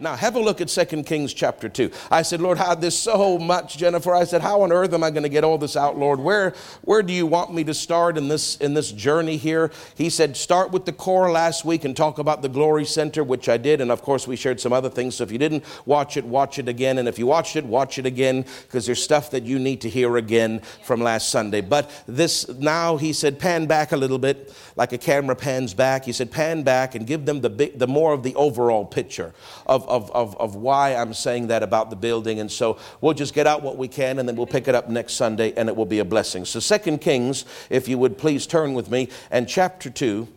Now, have a look at 2 Kings chapter 2. I said, Lord, how this so much, Jennifer. I said, how on earth am I going to get all this out, Lord? Where, where do you want me to start in this, in this journey here? He said, start with the core last week and talk about the Glory Center, which I did. And of course, we shared some other things. So if you didn't watch it, watch it again. And if you watched it, watch it again, because there's stuff that you need to hear again from last Sunday. But this, now he said, pan back a little bit, like a camera pans back. He said, pan back and give them the, big, the more of the overall picture of of, of, of why I'm saying that about the building. And so we'll just get out what we can and then we'll pick it up next Sunday and it will be a blessing. So, Second Kings, if you would please turn with me, and chapter 2.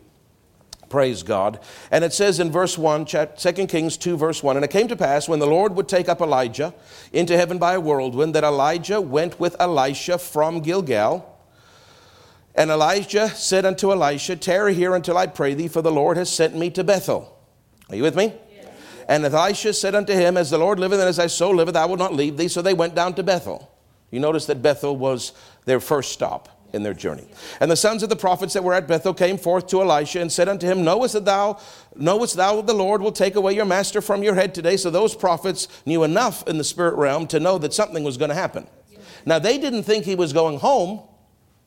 Praise God. And it says in verse 1, 2 Kings 2, verse 1 And it came to pass when the Lord would take up Elijah into heaven by a whirlwind, that Elijah went with Elisha from Gilgal. And Elijah said unto Elisha, Tarry here until I pray thee, for the Lord has sent me to Bethel. Are you with me? And Elisha said unto him, As the Lord liveth and as thy soul liveth, I will not leave thee. So they went down to Bethel. You notice that Bethel was their first stop in their journey. And the sons of the prophets that were at Bethel came forth to Elisha and said unto him, Knowest that thou, knowest thou the Lord will take away your master from your head today? So those prophets knew enough in the spirit realm to know that something was going to happen. Now they didn't think he was going home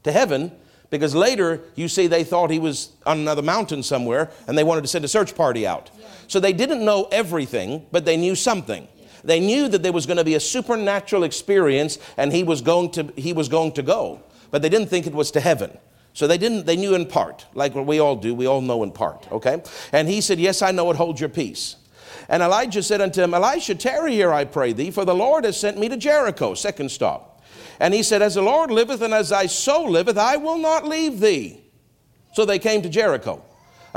to heaven because later you see they thought he was on another mountain somewhere and they wanted to send a search party out. So they didn't know everything, but they knew something. They knew that there was going to be a supernatural experience and he was going to, he was going to go, but they didn't think it was to heaven. So they didn't, they knew in part, like what we all do. We all know in part, okay? And he said, Yes, I know it, hold your peace. And Elijah said unto him, Elisha, tarry here, I pray thee, for the Lord has sent me to Jericho. Second stop. And he said, As the Lord liveth and as thy soul liveth, I will not leave thee. So they came to Jericho.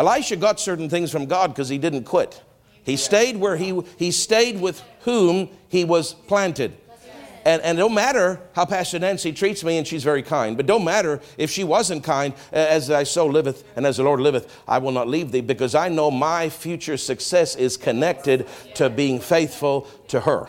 Elisha got certain things from God because he didn't quit. He stayed where he, he stayed with whom he was planted. And, and don't matter how Pastor Nancy treats me, and she's very kind, but don't matter if she wasn't kind, as thy soul liveth and as the Lord liveth, I will not leave thee, because I know my future success is connected to being faithful to her.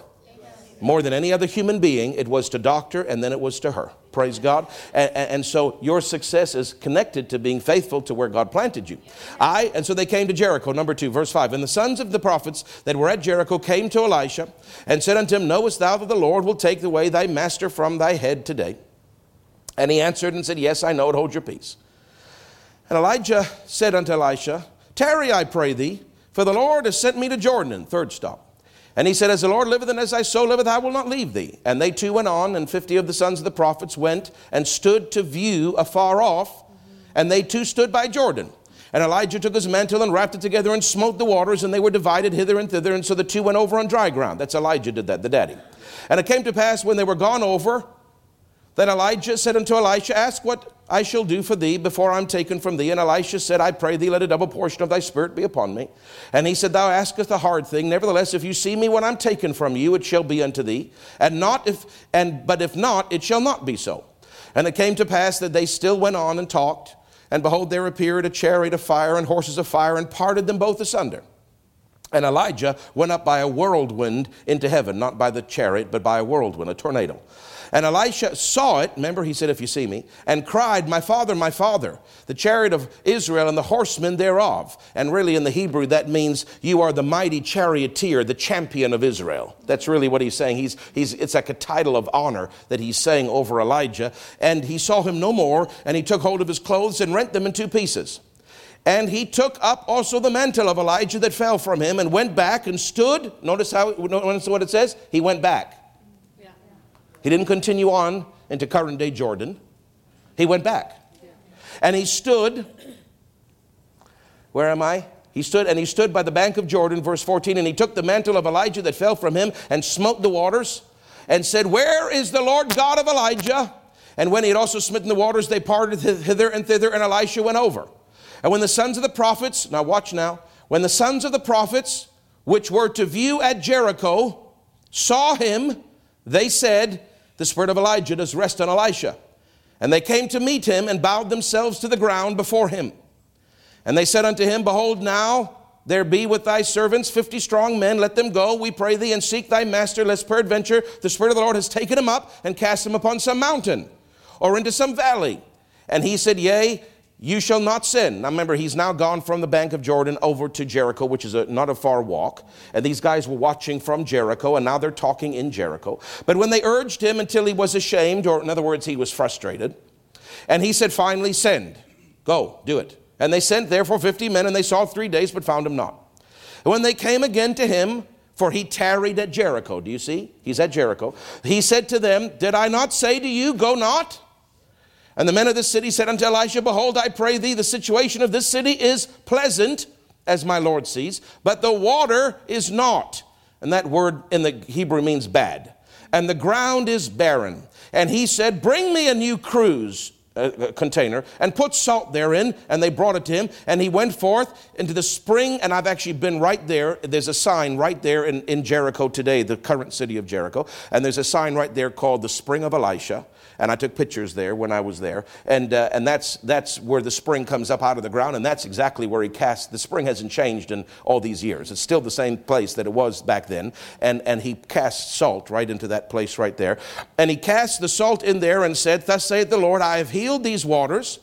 More than any other human being, it was to doctor and then it was to her. Praise God. And, and, so your success is connected to being faithful to where God planted you. I, and so they came to Jericho, number two, verse five. And the sons of the prophets that were at Jericho came to Elisha and said unto him, Knowest thou that the Lord will take away thy master from thy head today? And he answered and said, Yes, I know it, hold your peace. And Elijah said unto Elisha, Tarry, I pray thee, for the Lord has sent me to Jordan. Third stop. And he said, As the Lord liveth and as thy soul liveth, I will not leave thee. And they two went on, and fifty of the sons of the prophets went and stood to view afar off, and they two stood by Jordan. And Elijah took his mantle and wrapped it together and smote the waters, and they were divided hither and thither. And so the two went over on dry ground. That's Elijah did that, the daddy. And it came to pass when they were gone over, that Elijah said unto Elisha, Ask what I shall do for thee before I'm taken from thee. And Elisha said, I pray thee, let a double portion of thy spirit be upon me. And he said, Thou askest a hard thing. Nevertheless, if you see me when I'm taken from you, it shall be unto thee. And not if and but if not, it shall not be so. And it came to pass that they still went on and talked. And behold, there appeared a chariot of fire and horses of fire, and parted them both asunder. And Elijah went up by a whirlwind into heaven, not by the chariot, but by a whirlwind, a tornado. And Elisha saw it, remember, he said, If you see me, and cried, My father, my father, the chariot of Israel and the horsemen thereof. And really, in the Hebrew, that means you are the mighty charioteer, the champion of Israel. That's really what he's saying. He's, he's, it's like a title of honor that he's saying over Elijah. And he saw him no more, and he took hold of his clothes and rent them in two pieces. And he took up also the mantle of Elijah that fell from him and went back and stood. Notice how notice what it says? He went back. He didn't continue on into current day Jordan. He went back. And he stood, where am I? He stood, and he stood by the bank of Jordan, verse 14, and he took the mantle of Elijah that fell from him and smote the waters and said, Where is the Lord God of Elijah? And when he had also smitten the waters, they parted hither and thither, and Elisha went over. And when the sons of the prophets, now watch now, when the sons of the prophets, which were to view at Jericho, saw him, they said, the spirit of Elijah does rest on Elisha. And they came to meet him and bowed themselves to the ground before him. And they said unto him, Behold, now there be with thy servants fifty strong men. Let them go, we pray thee, and seek thy master, lest peradventure the Spirit of the Lord has taken him up and cast him upon some mountain or into some valley. And he said, Yea, You shall not sin. Now remember, he's now gone from the bank of Jordan over to Jericho, which is a, not a far walk. And these guys were watching from Jericho, and now they're talking in Jericho. But when they urged him until he was ashamed, or in other words, he was frustrated, and he said, Finally, send. Go, do it. And they sent therefore fifty men, and they saw three days, but found him not. And when they came again to him, for he tarried at Jericho. Do you see? He's at Jericho. He said to them, Did I not say to you, Go not? And the men of the city said unto Elisha, Behold, I pray thee, the situation of this city is pleasant, as my Lord sees, but the water is not. And that word in the Hebrew means bad. And the ground is barren. And he said, Bring me a new cruse a uh, uh, container and put salt therein and they brought it to him and he went forth into the spring and i've actually been right there there's a sign right there in, in jericho today the current city of jericho and there's a sign right there called the spring of elisha and I took pictures there when I was there. And, uh, and that's, that's where the spring comes up out of the ground, and that's exactly where he cast. The spring hasn't changed in all these years. It's still the same place that it was back then. And, and he cast salt right into that place right there. And he cast the salt in there and said, Thus saith the Lord, I have healed these waters.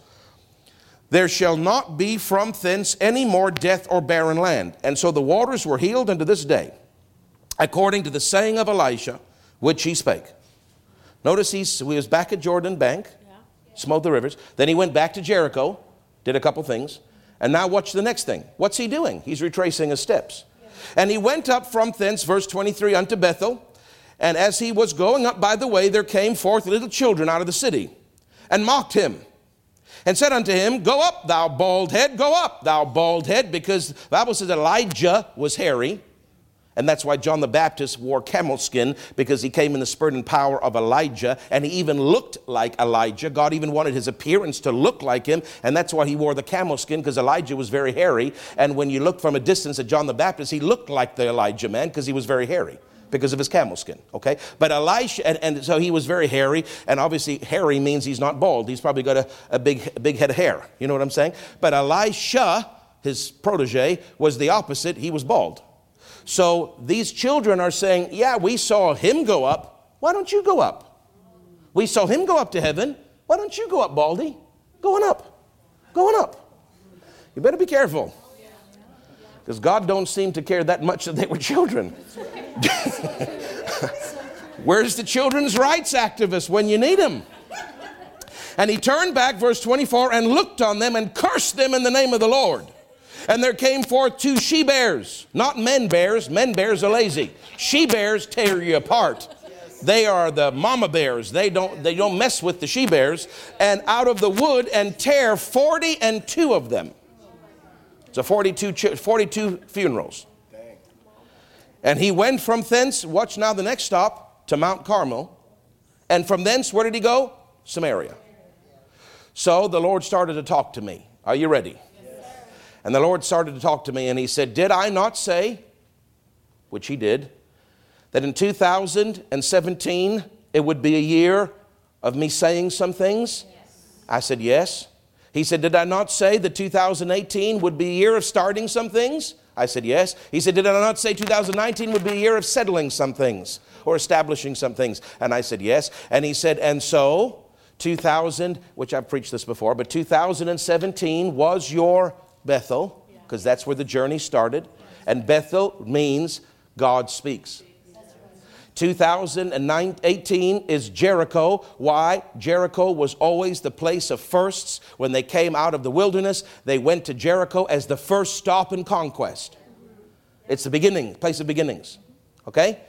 There shall not be from thence any more death or barren land. And so the waters were healed unto this day, according to the saying of Elisha, which he spake. Notice he's, he was back at Jordan Bank, yeah. smote the rivers. Then he went back to Jericho, did a couple things. And now watch the next thing. What's he doing? He's retracing his steps. Yeah. And he went up from thence, verse 23, unto Bethel. And as he was going up by the way, there came forth little children out of the city and mocked him and said unto him, Go up, thou bald head, go up, thou bald head, because the Bible says Elijah was hairy. And that's why John the Baptist wore camel skin because he came in the spirit and power of Elijah and he even looked like Elijah. God even wanted his appearance to look like him. And that's why he wore the camel skin because Elijah was very hairy. And when you looked from a distance at John the Baptist, he looked like the Elijah man because he was very hairy because of his camel skin, okay? But Elisha, and, and, so he was very hairy, and obviously hairy means he's not bald. He's probably got a, a big, a big head of hair. You know what I'm saying? But Elisha, his protege, was the opposite. He was bald. So these children are saying, Yeah, we saw him go up. Why don't you go up? We saw him go up to heaven. Why don't you go up, Baldy? Going up. Going up. You better be careful. Because God don't seem to care that much that they were children. Where's the children's rights activist when you need them? And he turned back, verse 24, and looked on them and cursed them in the name of the Lord. And there came forth two she bears, not men bears. Men bears are lazy. She bears tear you apart. They are the mama bears. They don't, they don't mess with the she bears. And out of the wood and tear 40 and two of them. So 42, 42 funerals. And he went from thence, watch now the next stop, to Mount Carmel. And from thence, where did he go? Samaria. So the Lord started to talk to me. Are you ready? And the Lord started to talk to me and he said, Did I not say, which he did, that in 2017 it would be a year of me saying some things? Yes. I said, Yes. He said, Did I not say that 2018 would be a year of starting some things? I said, Yes. He said, Did I not say 2019 would be a year of settling some things or establishing some things? And I said, Yes. And he said, And so 2000, which I've preached this before, but 2017 was your Bethel, because that's where the journey started. And Bethel means God speaks. 2018 is Jericho. Why? Jericho was always the place of firsts. When they came out of the wilderness, they went to Jericho as the first stop in conquest. It's the beginning, place of beginnings. Okay?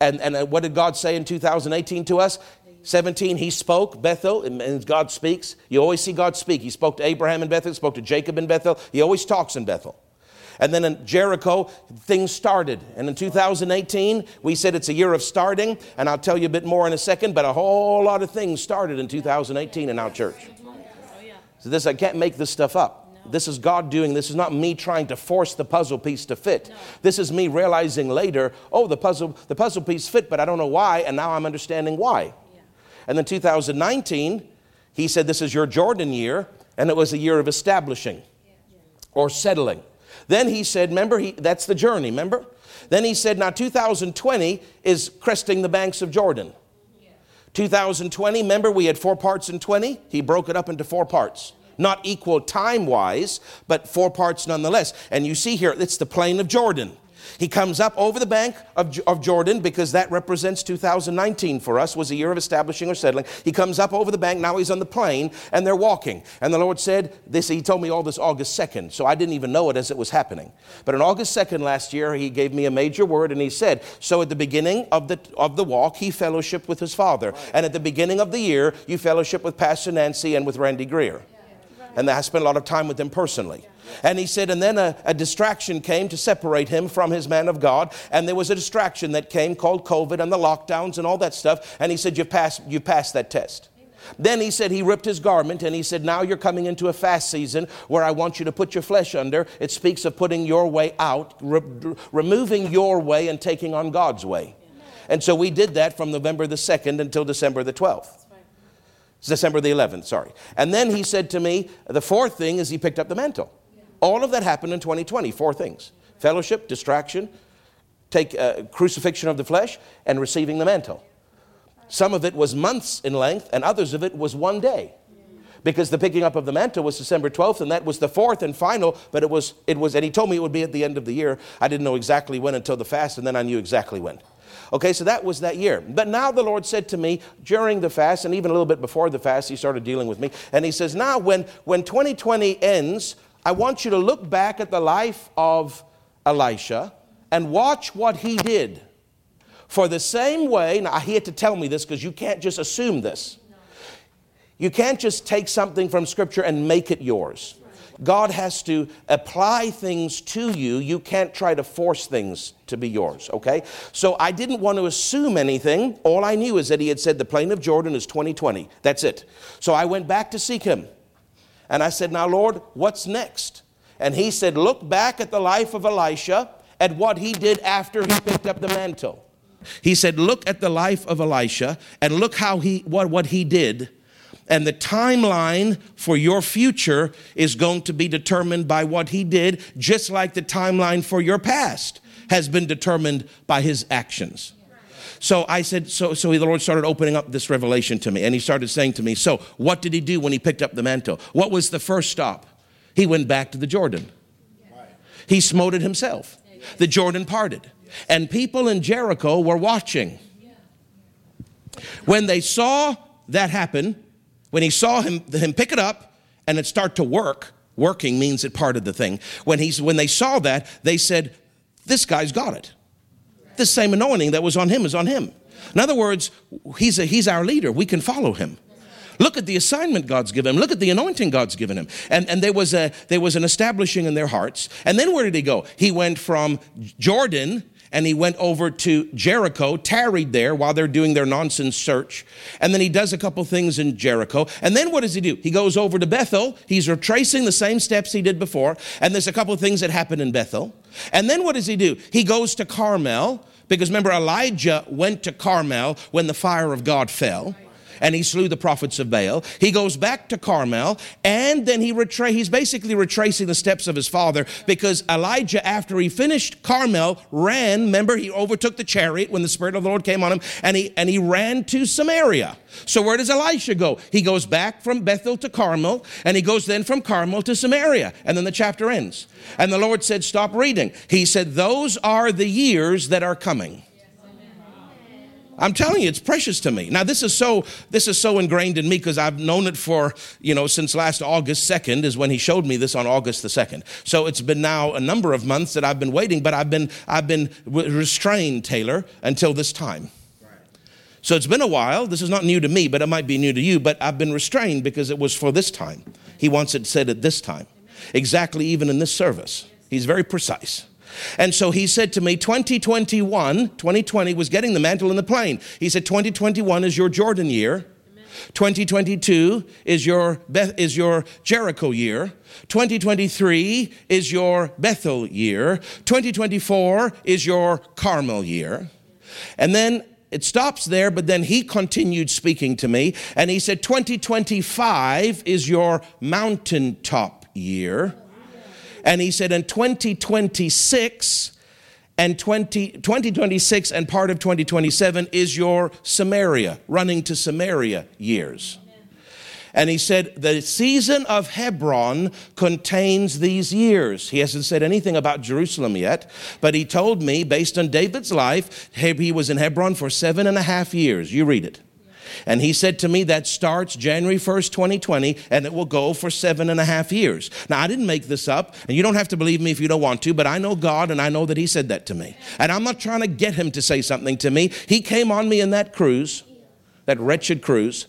And, and uh, what did God say in 2018 to us? 17, he spoke, Bethel, and God speaks. You always see God speak. He spoke to Abraham in Bethel, spoke to Jacob in Bethel. He always talks in Bethel. And then in Jericho, things started. And in 2018, we said it's a year of starting, and I'll tell you a bit more in a second, but a whole lot of things started in 2018 in our church. So this, I can't make this stuff up. This is God doing. This is not me trying to force the puzzle piece to fit. No. This is me realizing later, oh, the puzzle, the puzzle piece fit, but I don't know why, and now I'm understanding why. And then 2019, he said, This is your Jordan year, and it was a year of establishing or settling. Then he said, Remember, he, that's the journey, remember? Then he said, Now 2020 is cresting the banks of Jordan. 2020, remember we had four parts in 20? He broke it up into four parts. Not equal time wise, but four parts nonetheless. And you see here, it's the plain of Jordan. He comes up over the bank of, of Jordan because that represents 2019 for us, was a year of establishing or settling. He comes up over the bank, now he's on the plain, and they're walking. And the Lord said, this, He told me all this August 2nd, so I didn't even know it as it was happening. But on August 2nd last year, He gave me a major word, and He said, So at the beginning of the, of the walk, He fellowshiped with His Father. And at the beginning of the year, you fellowship with Pastor Nancy and with Randy Greer. And I spent a lot of time with them personally. And he said, and then a, a, distraction came to separate him from his man of God. And there was a distraction that came called COVID and the lockdowns and all that stuff. And he said, You passed, you passed that test. Then he said he ripped his garment and he said, Now you're coming into a fast season where I want you to put your flesh under. It speaks of putting your way out, re- removing your way and taking on God's way. And so we did that from November the 2nd until December the 12th. December the 11th, sorry. And then he said to me, The fourth thing is he picked up the mantle. All of that happened in 2020. Four things fellowship, distraction, take uh, crucifixion of the flesh, and receiving the mantle. Some of it was months in length, and others of it was one day. Because the picking up of the mantle was December 12th, and that was the fourth and final, but it was, it was, and he told me it would be at the end of the year. I didn't know exactly when until the fast, and then I knew exactly when. Okay, so that was that year. But now the Lord said to me during the fast, and even a little bit before the fast, He started dealing with me. And He says, Now, when, when 2020 ends, I want you to look back at the life of Elisha and watch what he did. For the same way, now he had to tell me this because you can't just assume this. You can't just take something from Scripture and make it yours. God has to apply things to you. You can't try to force things to be yours, okay? So I didn't want to assume anything. All I knew is that he had said the plain of Jordan is 2020. That's it. So I went back to seek him. And I said, Now, Lord, what's next? And he said, Look back at the life of Elisha, at what he did after he picked up the mantle. He said, Look at the life of Elisha and look how he, what, what he did. And the timeline for your future is going to be determined by what he did, just like the timeline for your past has been determined by his actions. So I said, so, so the Lord started opening up this revelation to me, and He started saying to me, So, what did He do when He picked up the mantle? What was the first stop? He went back to the Jordan. He smote it himself. The Jordan parted. And people in Jericho were watching. When they saw that happen, when he saw him, him pick it up and it start to work, working means it parted the thing. When, he's, when they saw that, they said, This guy's got it. The same anointing that was on him is on him. In other words, he's, a, he's our leader. We can follow him. Look at the assignment God's given him. Look at the anointing God's given him. And, and there, was a, there was an establishing in their hearts. And then where did he go? He went from Jordan and he went over to Jericho, tarried there while they're doing their nonsense search. And then he does a couple things in Jericho. And then what does he do? He goes over to Bethel. He's retracing the same steps he did before. And there's a couple things that happen in Bethel. And then what does he do? He goes to Carmel. Because remember, Elijah went to Carmel when the fire of God fell and he slew the prophets of Baal. He goes back to Carmel and then he retra- he's basically retracing the steps of his father because Elijah, after he finished Carmel, ran. Remember, he overtook the chariot when the Spirit of the Lord came on him and he, and he ran to Samaria. So where does Elisha go? He goes back from Bethel to Carmel and he goes then from Carmel to Samaria. And then the chapter ends. And the Lord said, Stop reading. He said, Those are the years that are coming. I'm telling you, it's precious to me. Now, this is so this is so ingrained in me because I've known it for you know since last August 2nd is when he showed me this on August the 2nd. So it's been now a number of months that I've been waiting, but I've been I've been restrained, Taylor, until this time. So it's been a while. This is not new to me, but it might be new to you. But I've been restrained because it was for this time. He wants it said at this time, exactly even in this service. He's very precise. And so he said to me, 2021, 2020 was getting the mantle in the plain. He said, 2021 is your Jordan year. 2022 is your, Beth, is your Jericho year. 2023 is your Bethel year. 2024 is your Carmel year. And then it stops there, but then he continued speaking to me and he said, 2025 is your mountaintop year. And he said, in 2026 and 20, 2026 and part of 2027 is your Samaria, running to Samaria years. And he said, The season of Hebron contains these years. He hasn't said anything about Jerusalem yet, but he told me, based on David's life, he was in Hebron for seven and a half years. You read it. And he said to me that starts January 1st, 2020, and it will go for seven and a half years. Now, I didn't make this up, and you don't have to believe me if you don't want to, but I know God and I know that he said that to me. And I'm not trying to get him to say something to me. He came on me in that cruise, that wretched cruise,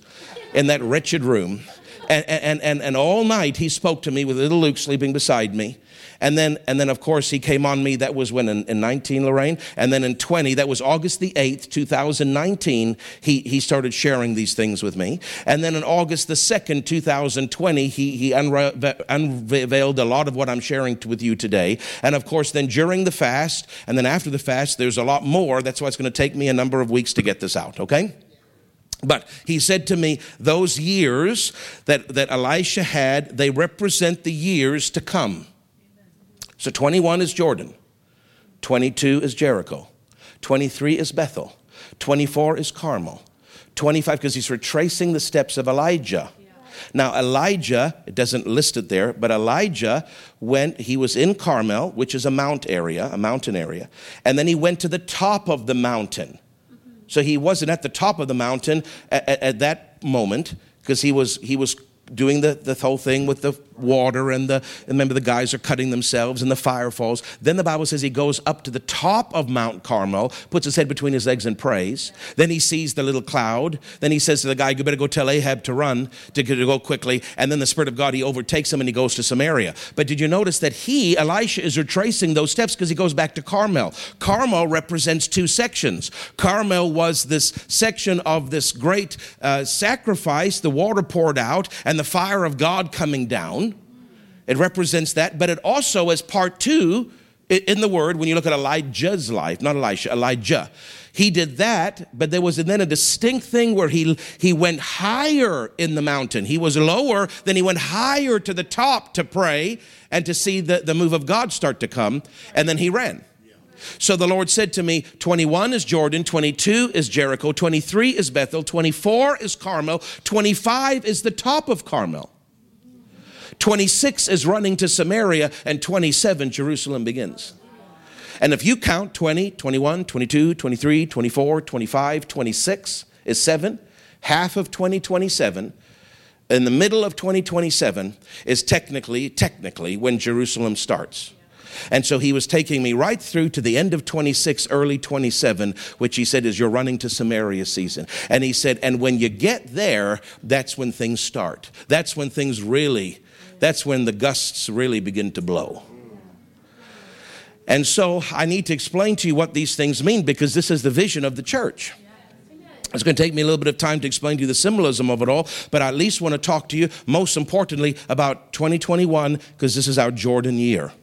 in that wretched room. And, and, and, and all night he spoke to me with little Luke sleeping beside me. And then, and then of course, he came on me. That was when in, in 19, Lorraine. And then in 20, that was August the 8th, 2019, he, he started sharing these things with me. And then in August the 2nd, 2020, he, he unveiled a lot of what I'm sharing with you today. And of course, then during the fast, and then after the fast, there's a lot more. That's why it's going to take me a number of weeks to get this out, okay? But he said to me, those years that, that Elisha had, they represent the years to come. So 21 is Jordan, 22 is Jericho, 23 is Bethel, 24 is Carmel, 25, because he's retracing the steps of Elijah. Now, Elijah, it doesn't list it there, but Elijah went, he was in Carmel, which is a mount area, a mountain area, and then he went to the top of the mountain. Mm-hmm. So he wasn't at the top of the mountain at, at, at that moment because he was, he was doing the, the whole thing with the water and the remember the guys are cutting themselves and the fire falls. Then the bible says he goes up to the top of mount carmel puts his head between his legs and prays. Then he sees the little cloud. Then he says to the guy you better go tell ahab to run to, to go quickly. And then the spirit of god he overtakes him and he goes to samaria. But did you notice that he elisha is retracing those steps because he goes back to carmel? Carmel represents two sections. Carmel was this section of this great uh, sacrifice. The water poured out and the fire of god coming down it represents that, but it also, as part two in the word, when you look at Elijah's life, not Elisha, Elijah, he did that, but there was then a distinct thing where he, he went higher in the mountain. He was lower, then he went higher to the top to pray and to see the, the move of God start to come, and then he ran. So the Lord said to me, 21 is Jordan, 22 is Jericho, 23 is Bethel, 24 is Carmel, 25 is the top of Carmel. 26 is running to Samaria, and 27, Jerusalem begins. And if you count 20, 21, 22, 23, 24, 25, 26 is seven, half of 2027, in the middle of 2027 is technically, technically when Jerusalem starts. And so he was taking me right through to the end of 26, early 27, which he said is your running to Samaria season. And he said, and when you get there, that's when things start. That's when things really that's when the gusts really begin to blow. And so I need to explain to you what these things mean because this is the vision of the church. It's going to take me a little bit of time to explain to you the symbolism of it all, but I at least want to talk to you, most importantly, about 2021 because this is our Jordan year.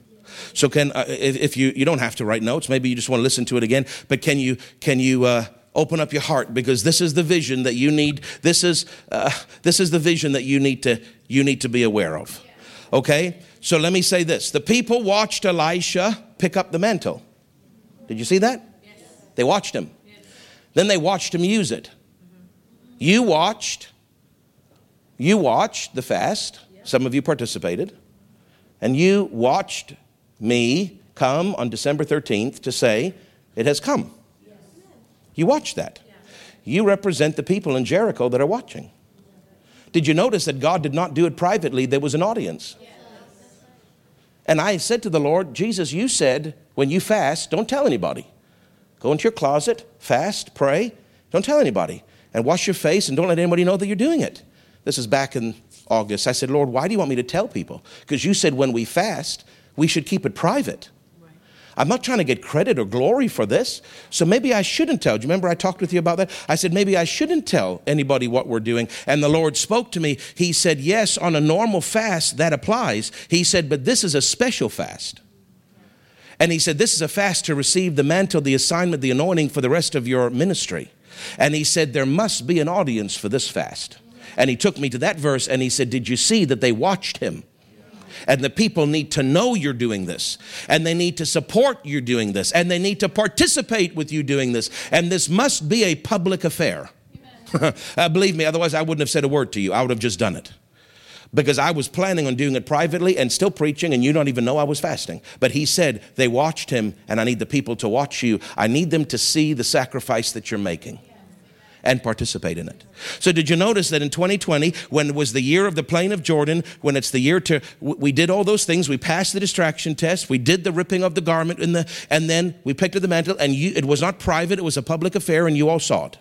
So, can uh, if, if, you you don't have to write notes, maybe you just want to listen to it again. But can you can you uh, open up your heart because this is the vision that you need. This is uh, this is the vision that you need to you need to be aware of. Okay? So let me say this. The people watched Elisha pick up the mantle. Did you see that? Yes. They watched him. Yes. Then they watched him use it. Mm-hmm. You watched you watched the fast. Some of you participated. And you watched me come on December 13th to say, It has come. Yes. You watch that. You represent the people in Jericho that are watching. Did you notice that God did not do it privately? There was an audience. And I said to the Lord, Jesus, you said when you fast, don't tell anybody. Go into your closet, fast, pray, don't tell anybody. And wash your face and don't let anybody know that you're doing it. This is back in August. I said, Lord, why do you want me to tell people? Because you said when we fast, we should keep it private. I'm not trying to get credit or glory for this. So maybe I shouldn't tell. Do you remember I talked with you about that? I said, maybe I shouldn't tell anybody what we're doing. And the Lord spoke to me. He said, yes, on a normal fast, that applies. He said, but this is a special fast. And he said, this is a fast to receive the mantle, the assignment, the anointing for the rest of your ministry. And he said, there must be an audience for this fast. And he took me to that verse and he said, Did you see that they watched him? And the people need to know you're doing this. And they need to support you doing this. And they need to participate with you doing this. And this must be a public affair. uh, believe me, otherwise I wouldn't have said a word to you. I would have just done it. Because I was planning on doing it privately and still preaching, and you don't even know I was fasting. But he said, They watched him, and I need the people to watch you. I need them to see the sacrifice that you're making and participate in it. So, did you notice that in 2020, when it was the year of the plain of Jordan, when it's the year to, we did all those things. We passed the distraction test. We did the ripping of the garment, in the, and then we picked up the mantle. And you, it was not private; it was a public affair, and you all saw it.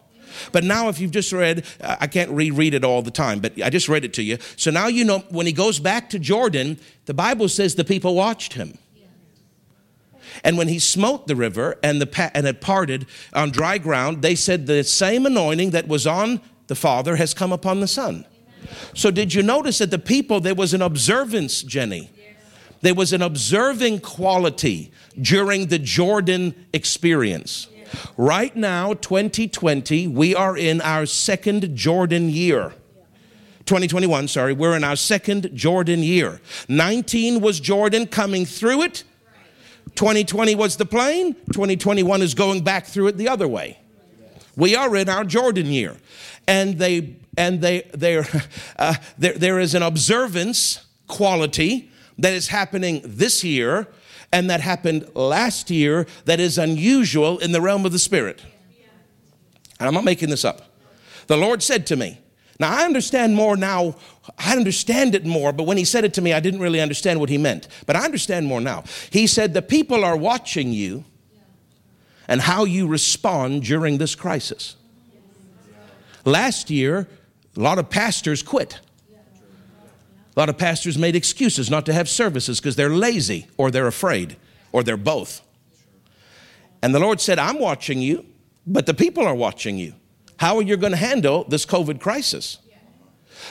But now, if you've just read, I can't reread it all the time, but I just read it to you. So now you know when he goes back to Jordan, the Bible says the people watched him. And when he smote the river and, the, and it parted on dry ground, they said the same anointing that was on the Father has come upon the Son. So, did you notice that the people, there was an observance, Jenny? There was an observing quality during the Jordan experience. Right now, 2020, we are in our second Jordan year. 2021, sorry, we're in our second Jordan year. 19 was Jordan coming through it. 2020 was the plain, 2021 is going back through it the other way. We are in our Jordan year. And they and they there uh, there, there is an observance quality that is happening this year and that happened last year that is unusual in the realm of the spirit. And I'm not making this up. The Lord said to me, now, I understand more now. I understand it more, but when he said it to me, I didn't really understand what he meant. But I understand more now. He said, The people are watching you and how you respond during this crisis. Last year, a lot of pastors quit. A lot of pastors made excuses not to have services because they're lazy or they're afraid or they're both. And the Lord said, I'm watching you, but the people are watching you how are you going to handle this COVID crisis?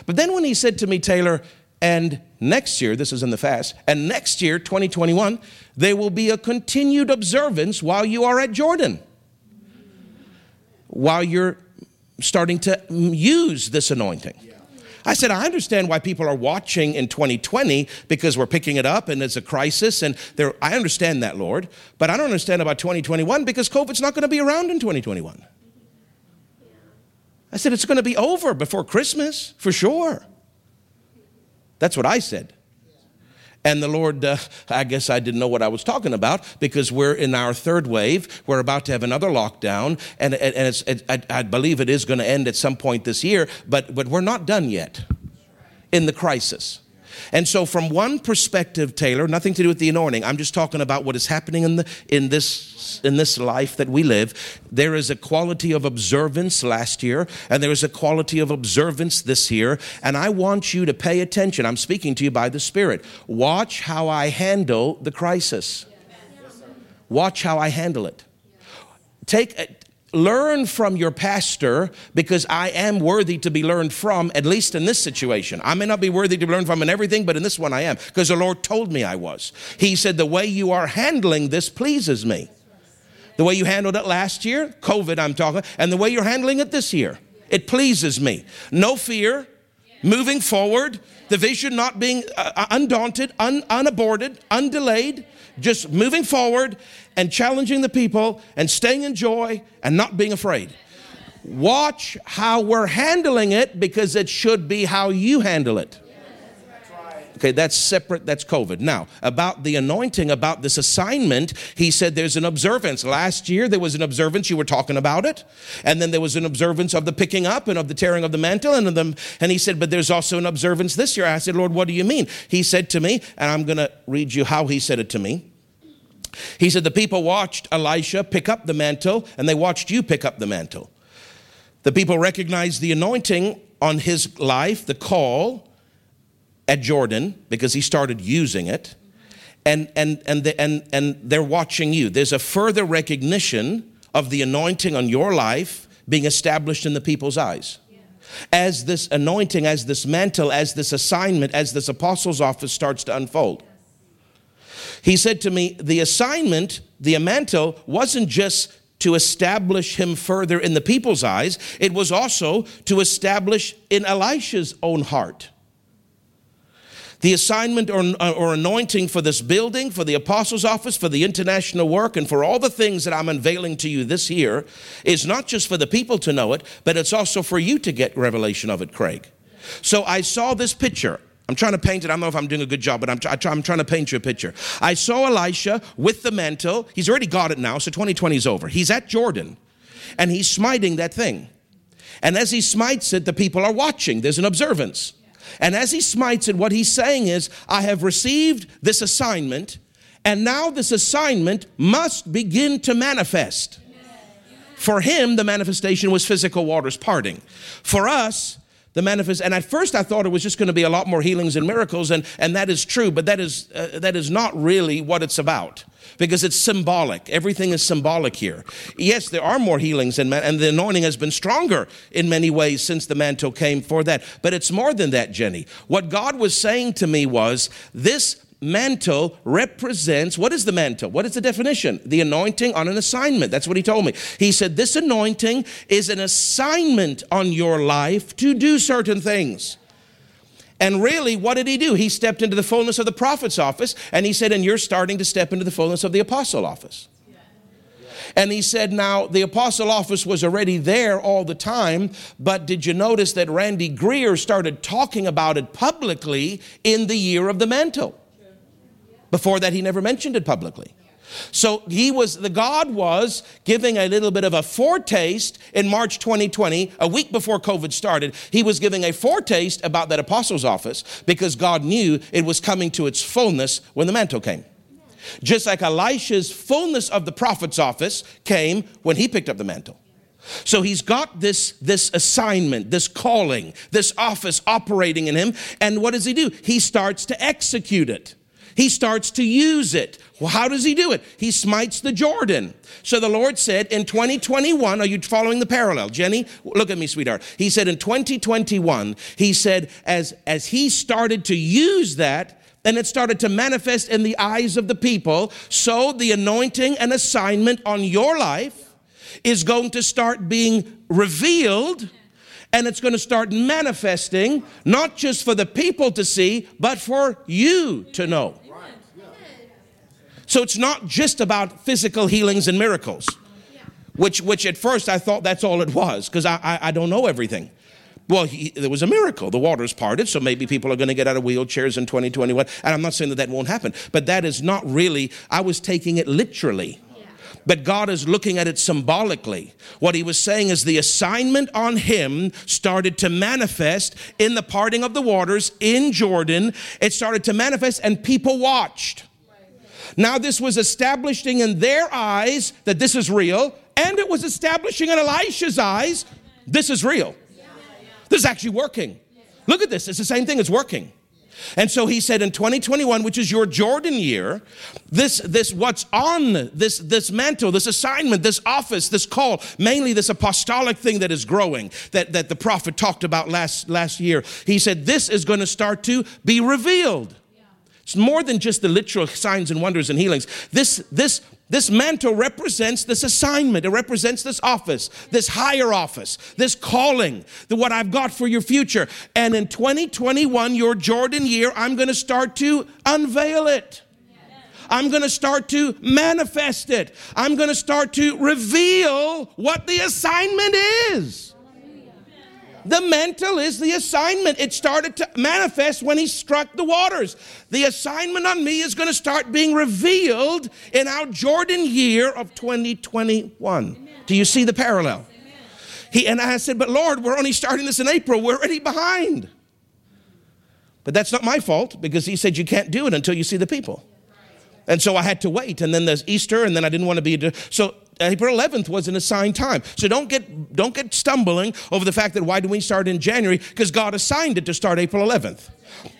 But then when he said to me, Taylor, and next year, this is in the fast, and next year, 2021, there will be a continued observance while you are at Jordan, while you're starting to use this anointing. I said, I understand why people are watching in 2020 because we're picking it up and it's a crisis. And I understand that, Lord. But I don't understand about 2021 because COVID's not going to be around in 2021. I said, It's going to be over before Christmas, for sure. That's what I said. And the Lord, uh, I guess I didn't know what I was talking about because we're in our third wave. We're about to have another lockdown, and, and it's, it, I, I believe it is going to end at some point this year, but, but we're not done yet in the crisis. And so, from one perspective, Taylor, nothing to do with the anointing, I'm just talking about what is happening in, the, in, this, in this life that we live. There is a quality of observance last year, and there is a quality of observance this year. And I want you to pay attention. I'm speaking to you by the Spirit. Watch how I handle the crisis. Watch how I handle it. Take, learn from your pastor because I am worthy to be learned from, at least in this situation. I may not be worthy to be learned from in everything, but in this one I am because the Lord told me I was. He said, The way you are handling this pleases me. The way you handled it last year, COVID, I'm talking, and the way you're handling it this year, it pleases me. No fear, moving forward, the vision not being uh, undaunted, un- unaborted, undelayed, just moving forward and challenging the people and staying in joy and not being afraid. Watch how we're handling it because it should be how you handle it. Okay, that's separate, that's COVID. Now, about the anointing, about this assignment, he said there's an observance. Last year, there was an observance, you were talking about it. And then there was an observance of the picking up and of the tearing of the mantle. And, of them, and he said, but there's also an observance this year. I said, Lord, what do you mean? He said to me, and I'm going to read you how he said it to me. He said, The people watched Elisha pick up the mantle, and they watched you pick up the mantle. The people recognized the anointing on his life, the call at Jordan, because he started using it. And, and, and, the, and, and they're watching you. There's a further recognition of the anointing on your life being established in the people's eyes. As this anointing, as this mantle, as this assignment, as this apostle's office starts to unfold. He said to me, the assignment, the mantle, wasn't just to establish him further in the people's eyes, it was also to establish in Elisha's own heart. The assignment or, uh, or anointing for this building, for the apostles' office, for the international work, and for all the things that I'm unveiling to you this year is not just for the people to know it, but it's also for you to get revelation of it, Craig. So I saw this picture. I'm trying to paint it. I don't know if I'm doing a good job, but I'm, I'm trying to paint you a picture. I saw Elisha with the mantle. He's already got it now, so 2020 is over. He's at Jordan, and he's smiting that thing. And as he smites it, the people are watching. There's an observance. And as he smites it, what he's saying is, I have received this assignment, and now this assignment must begin to manifest. For him, the manifestation was physical waters parting. For us, the manifest and at first i thought it was just going to be a lot more healings and miracles and, and that is true but that is, uh, that is not really what it's about because it's symbolic everything is symbolic here yes there are more healings and, and the anointing has been stronger in many ways since the mantle came for that but it's more than that jenny what god was saying to me was this mantle represents what is the mantle? What is the definition? The anointing on an assignment. That's what he told me. He said, This anointing is an assignment on your life to do certain things. And really, what did he do? He stepped into the fullness of the prophet's office, and he said, And you're starting to step into the fullness of the apostle office. And he said, Now, the apostle office was already there all the time, but did you notice that Randy Greer started talking about it publicly in the year of the mantle? Before that, he never mentioned it publicly. So he was, the God was giving a little bit of a foretaste in March 2020, a week before COVID started. He was giving a foretaste about that apostle's office because God knew it was coming to its fullness when the mantle came. Just like Elisha's fullness of the prophet's office came when he picked up the mantle. So he's got this, this assignment, this calling, this office operating in him. And what does he do? He starts to execute it. He starts to use it. Well, how does he do it? He smites the Jordan. So the Lord said in 2021, are you following the parallel? Jenny, look at me, sweetheart. He said in 2021, he said, as, as he started to use that, and it started to manifest in the eyes of the people, so the anointing and assignment on your life is going to start being revealed and it's going to start manifesting, not just for the people to see, but for you to know. So it's not just about physical healings and miracles, which, which at first I thought that's all it was, because I, I, I, don't know everything. Well, he, there was a miracle. The waters parted, so maybe people are going to get out of wheelchairs in 2021. And I'm not saying that that won't happen, but that is not really, I was taking it literally. But God is looking at it symbolically. What he was saying is the assignment on him started to manifest in the parting of the waters in Jordan. It started to manifest, and people watched. Now, this was establishing in their eyes that this is real, and it was establishing in Elisha's eyes this is real. This is actually working. Look at this, it's the same thing, it's working. And so he said in 2021, which is your Jordan year, this, this what's on this, this mantle, this assignment, this office, this call, mainly this apostolic thing that is growing, that, that the prophet talked about last, last year. He said, this is going to start to be revealed. It's more than just the literal signs and wonders and healings. This, this, this mantle represents this assignment. It represents this office, this higher office, this calling, the what I've got for your future. And in 2021, your Jordan year, I'm going to start to unveil it. I'm going to start to manifest it. I'm going to start to reveal what the assignment is. The mantle is the assignment. It started to manifest when he struck the waters. The assignment on me is going to start being revealed in our Jordan year of 2021. Amen. Do you see the parallel? He and I said, "But Lord, we're only starting this in April. We're already behind." But that's not my fault because he said you can't do it until you see the people. And so I had to wait. And then there's Easter, and then I didn't want to be. So April 11th was an assigned time. So don't get don't get stumbling over the fact that why do we start in January? Because God assigned it to start April 11th.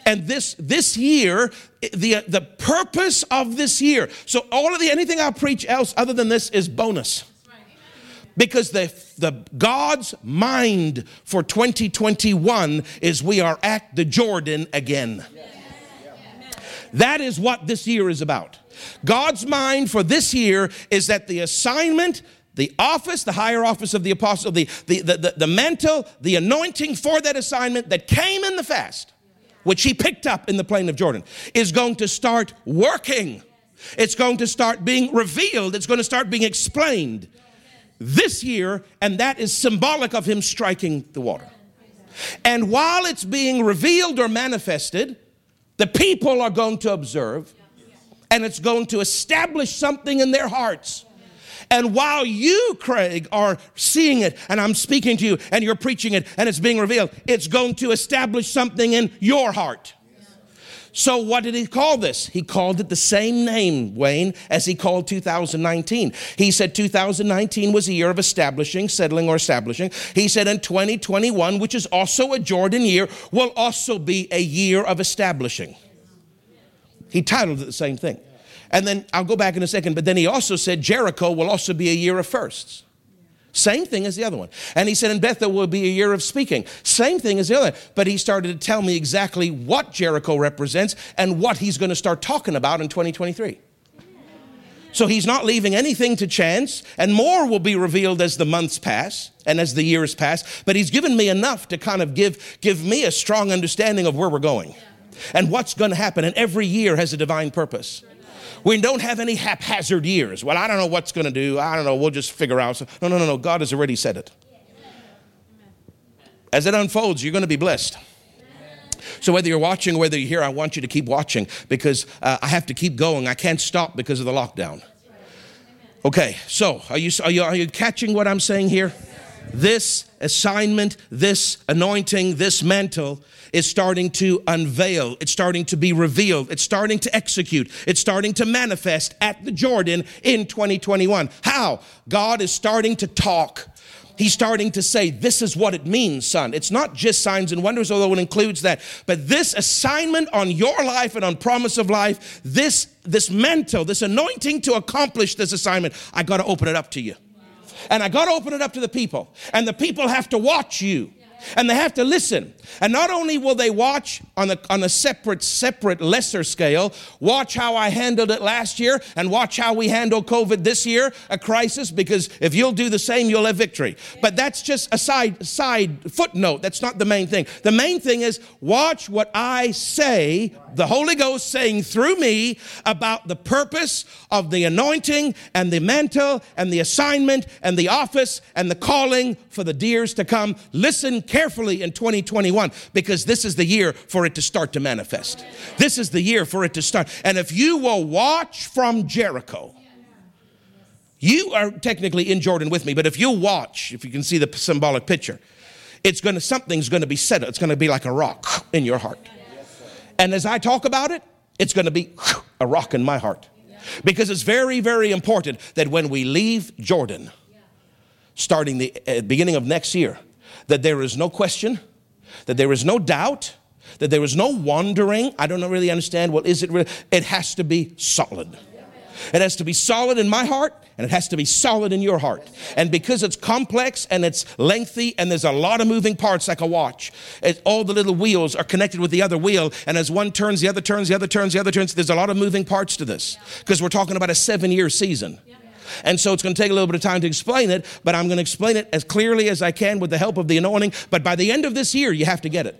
And this this year, the the purpose of this year. So all of the anything I preach else other than this is bonus. Because the, the God's mind for 2021 is we are at the Jordan again. That is what this year is about. God's mind for this year is that the assignment, the office, the higher office of the apostle, the, the, the, the, mantle, the anointing for that assignment that came in the fast which he picked up in the plain of Jordan, is going to start working. It's going to start being revealed. It's going to start being explained this year, and that is symbolic of him striking the water. And while it's being revealed or manifested, the people are going to observe, and it's going to establish something in their hearts. And while you, Craig, are seeing it, and I'm speaking to you, and you're preaching it, and it's being revealed, it's going to establish something in your heart. So, what did he call this? He called it the same name, Wayne, as he called 2019. He said 2019 was a year of establishing, settling, or establishing. He said, in 2021, which is also a Jordan year, will also be a year of establishing. He titled it the same thing. And then I'll go back in a second, but then he also said Jericho will also be a year of firsts. Same thing as the other one. And he said, in Bethel will be a year of speaking. Same thing as the other. But he started to tell me exactly what Jericho represents and what he's going to start talking about in 2023. So he's not leaving anything to chance, and more will be revealed as the months pass and as the years pass. But he's given me enough to kind of give, give me a strong understanding of where we're going and what's going to happen. And every year has a divine purpose. We don't have any haphazard years. Well, I don't know what's going to do. I don't know. We'll just figure out. No, no, no, no. God has already said it. As it unfolds, you're going to be blessed. So whether you're watching, whether you're here, I want you to keep watching because uh, I have to keep going. I can't stop because of the lockdown. Okay, so are you, are you, are you catching what I'm saying here? This assignment, this anointing, this mantle is starting to unveil. It's starting to be revealed. It's starting to execute. It's starting to manifest at the Jordan in 2021. How? God is starting to talk. He's starting to say, This is what it means, son. It's not just signs and wonders, although it includes that. But this assignment on your life and on promise of life, this, this mantle, this anointing to accomplish this assignment, I got to open it up to you. And I got to open it up to the people. And the people have to watch you and they have to listen. And not only will they watch on a, on a separate, separate, lesser scale, watch how I handled it last year and watch how we handle COVID this year, a crisis, because if you'll do the same, you'll have victory. But that's just a side, side footnote. That's not the main thing. The main thing is watch what I say, the Holy Ghost saying through me about the purpose of the anointing and the mantle and the assignment and the office and the calling for the dears to come. Listen carefully in 2021 because this is the year for it to start to manifest. This is the year for it to start. And if you will watch from Jericho, you are technically in Jordan with me, but if you watch, if you can see the symbolic picture, it's going to something's going to be settled. It's going to be like a rock in your heart. And as I talk about it, it's going to be a rock in my heart. Because it's very, very important that when we leave Jordan, starting the uh, beginning of next year, that there is no question, that there is no doubt, that there is no wandering. I don't really understand. Well, is it really? It has to be solid. It has to be solid in my heart and it has to be solid in your heart. And because it's complex and it's lengthy and there's a lot of moving parts like a watch, it, all the little wheels are connected with the other wheel. And as one turns, the other turns, the other turns, the other turns, there's a lot of moving parts to this because we're talking about a seven year season. And so it's going to take a little bit of time to explain it, but I'm going to explain it as clearly as I can with the help of the anointing. But by the end of this year, you have to get it.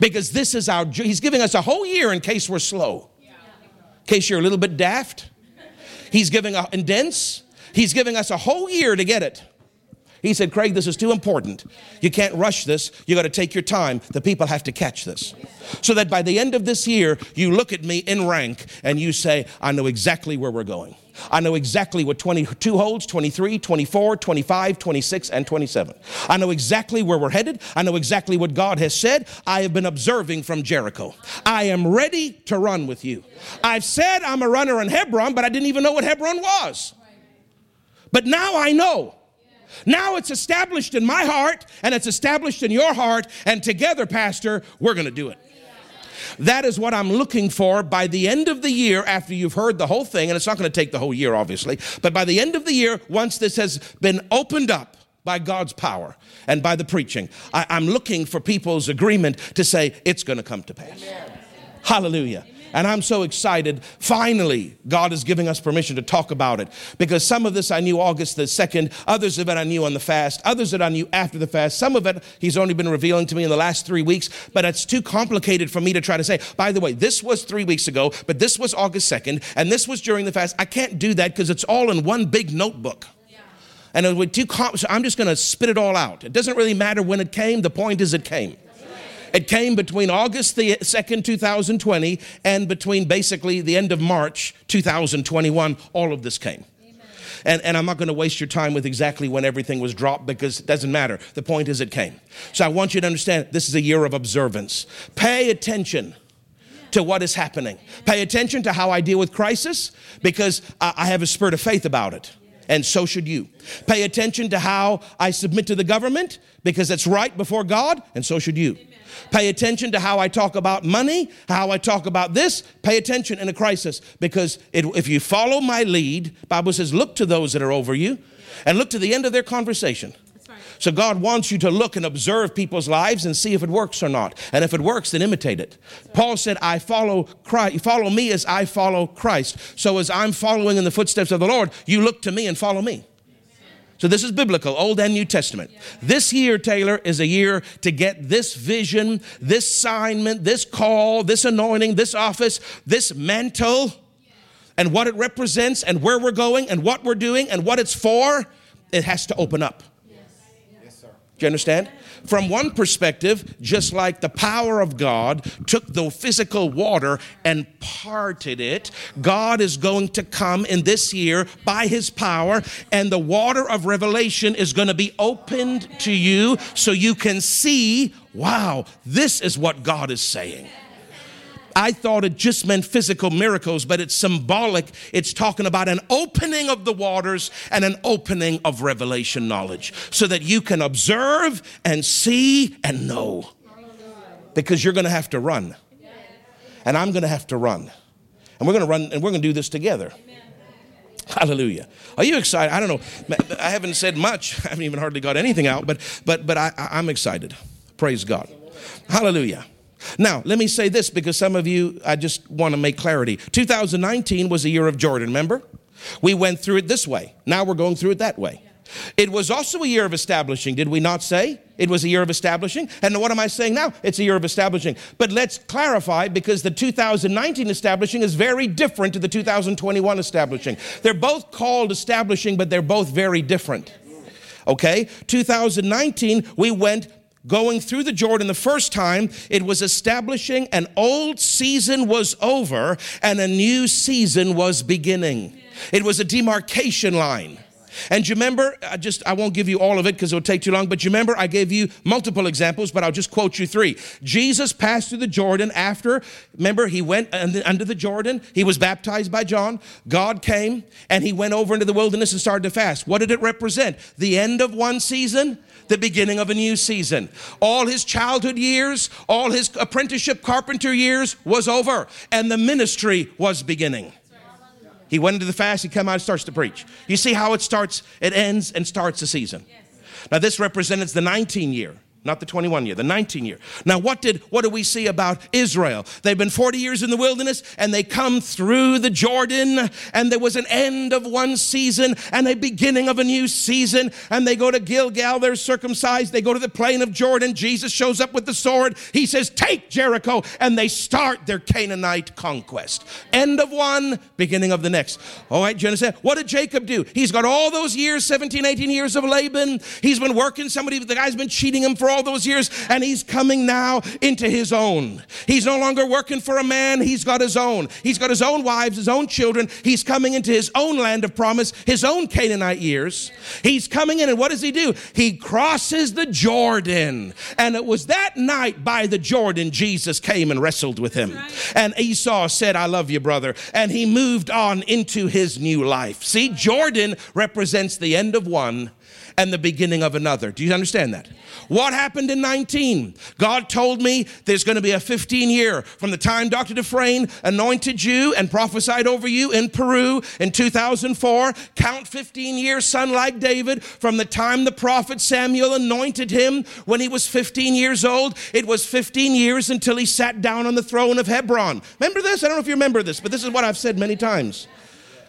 Because this is our, he's giving us a whole year in case we're slow, in case you're a little bit daft. He's giving a, and dense, he's giving us a whole year to get it. He said, Craig, this is too important. You can't rush this. You got to take your time. The people have to catch this. So that by the end of this year, you look at me in rank and you say, I know exactly where we're going. I know exactly what 22 holds 23, 24, 25, 26, and 27. I know exactly where we're headed. I know exactly what God has said. I have been observing from Jericho. I am ready to run with you. I've said I'm a runner in Hebron, but I didn't even know what Hebron was. But now I know. Now it's established in my heart and it's established in your heart, and together, Pastor, we're going to do it. That is what I'm looking for by the end of the year after you've heard the whole thing. And it's not going to take the whole year, obviously. But by the end of the year, once this has been opened up, by God's power and by the preaching. I, am looking for people's agreement to say it's going to come to pass. Amen. Hallelujah. And I'm so excited. Finally, God is giving us permission to talk about it because some of this I knew August the 2nd, others of it I knew on the fast, others that I knew after the fast. Some of it He's only been revealing to me in the last three weeks, but it's too complicated for me to try to say. By the way, this was three weeks ago, but this was August 2nd, and this was during the fast. I can't do that because it's all in one big notebook. And it too com- so I'm just going to spit it all out. It doesn't really matter when it came. The point is, it came. It came between August the 2nd, 2020, and between basically the end of March 2021. All of this came. And, and, I'm not going to waste your time with exactly when everything was dropped because it doesn't matter. The point is, it came. So I want you to understand this is a year of observance. Pay attention to what is happening. Pay attention to how I deal with crisis because I, I have a spirit of faith about it and so should you. Pay attention to how I submit to the government because it's right before God, and so should you. Amen. Pay attention to how I talk about money, how I talk about this. Pay attention in a crisis because it, if you follow my lead, Bible says, look to those that are over you and look to the end of their conversation. So God wants you to look and observe people's lives and see if it works or not. And if it works, then imitate it. Paul said, I follow Christ, follow me as I follow Christ. So as I'm following in the footsteps of the Lord, you look to me and follow me. So this is biblical, Old and New Testament. This year, Taylor, is a year to get this vision, this assignment, this call, this anointing, this office, this mantle, and what it represents, and where we're going, and what we're doing, and what it's for. It has to open up. Do you understand? From one perspective, just like the power of God took the physical water and parted it, God is going to come in this year by his power, and the water of revelation is going to be opened to you so you can see wow, this is what God is saying. I thought it just meant physical miracles, but it's symbolic. It's talking about an opening of the waters and an opening of revelation knowledge so that you can observe and see and know. Because you're going to have to run. And I'm going to have to run. And we're going to run and we're going to do this together. Hallelujah. Are you excited? I don't know. I haven't said much. I haven't even hardly got anything out, but but but I, I'm excited. Praise God. Hallelujah. Now, let me say this because some of you, I just want to make clarity. 2019 was a year of Jordan, remember? We went through it this way. Now we're going through it that way. It was also a year of establishing, did we not say? It was a year of establishing. And what am I saying now? It's a year of establishing. But let's clarify because the 2019 establishing is very different to the 2021 establishing. They're both called establishing, but they're both very different. Okay? 2019, we went going through the Jordan the first time, it was establishing an old season was over and a new season was beginning. It was a demarcation line. And you remember, I just I won't give you all of it because it would take too long, but you remember I gave you multiple examples, but I'll just quote you three. Jesus passed through the Jordan after, remember, he went under the Jordan, he was baptized by John, God came, and he went over into the wilderness and started to fast. What did it represent? The end of one season the beginning of a new season. All his childhood years, all his apprenticeship carpenter years was over, and the ministry was beginning. He went into the fast, he come out and starts to preach. You see how it starts, it ends and starts a season. Now this represents the 19 year not the 21 year, the 19 year. Now, what did what do we see about Israel? They've been 40 years in the wilderness and they come through the Jordan and there was an end of one season and a beginning of a new season and they go to Gilgal, they're circumcised, they go to the plain of Jordan, Jesus shows up with the sword. He says, "Take Jericho," and they start their Canaanite conquest. End of one, beginning of the next. All right, Genesis. What did Jacob do? He's got all those years, 17, 18 years of Laban. He's been working somebody the guy's been cheating him for all those years, and he's coming now into his own. He's no longer working for a man, he's got his own. He's got his own wives, his own children. He's coming into his own land of promise, his own Canaanite years. He's coming in, and what does he do? He crosses the Jordan. And it was that night by the Jordan Jesus came and wrestled with him. And Esau said, I love you, brother. And he moved on into his new life. See, Jordan represents the end of one and the beginning of another. Do you understand that? What happened in 19? God told me there's going to be a 15 year from the time Dr. Dufresne anointed you and prophesied over you in Peru in 2004. Count 15 years, son like David, from the time the prophet Samuel anointed him when he was 15 years old. It was 15 years until he sat down on the throne of Hebron. Remember this? I don't know if you remember this, but this is what I've said many times.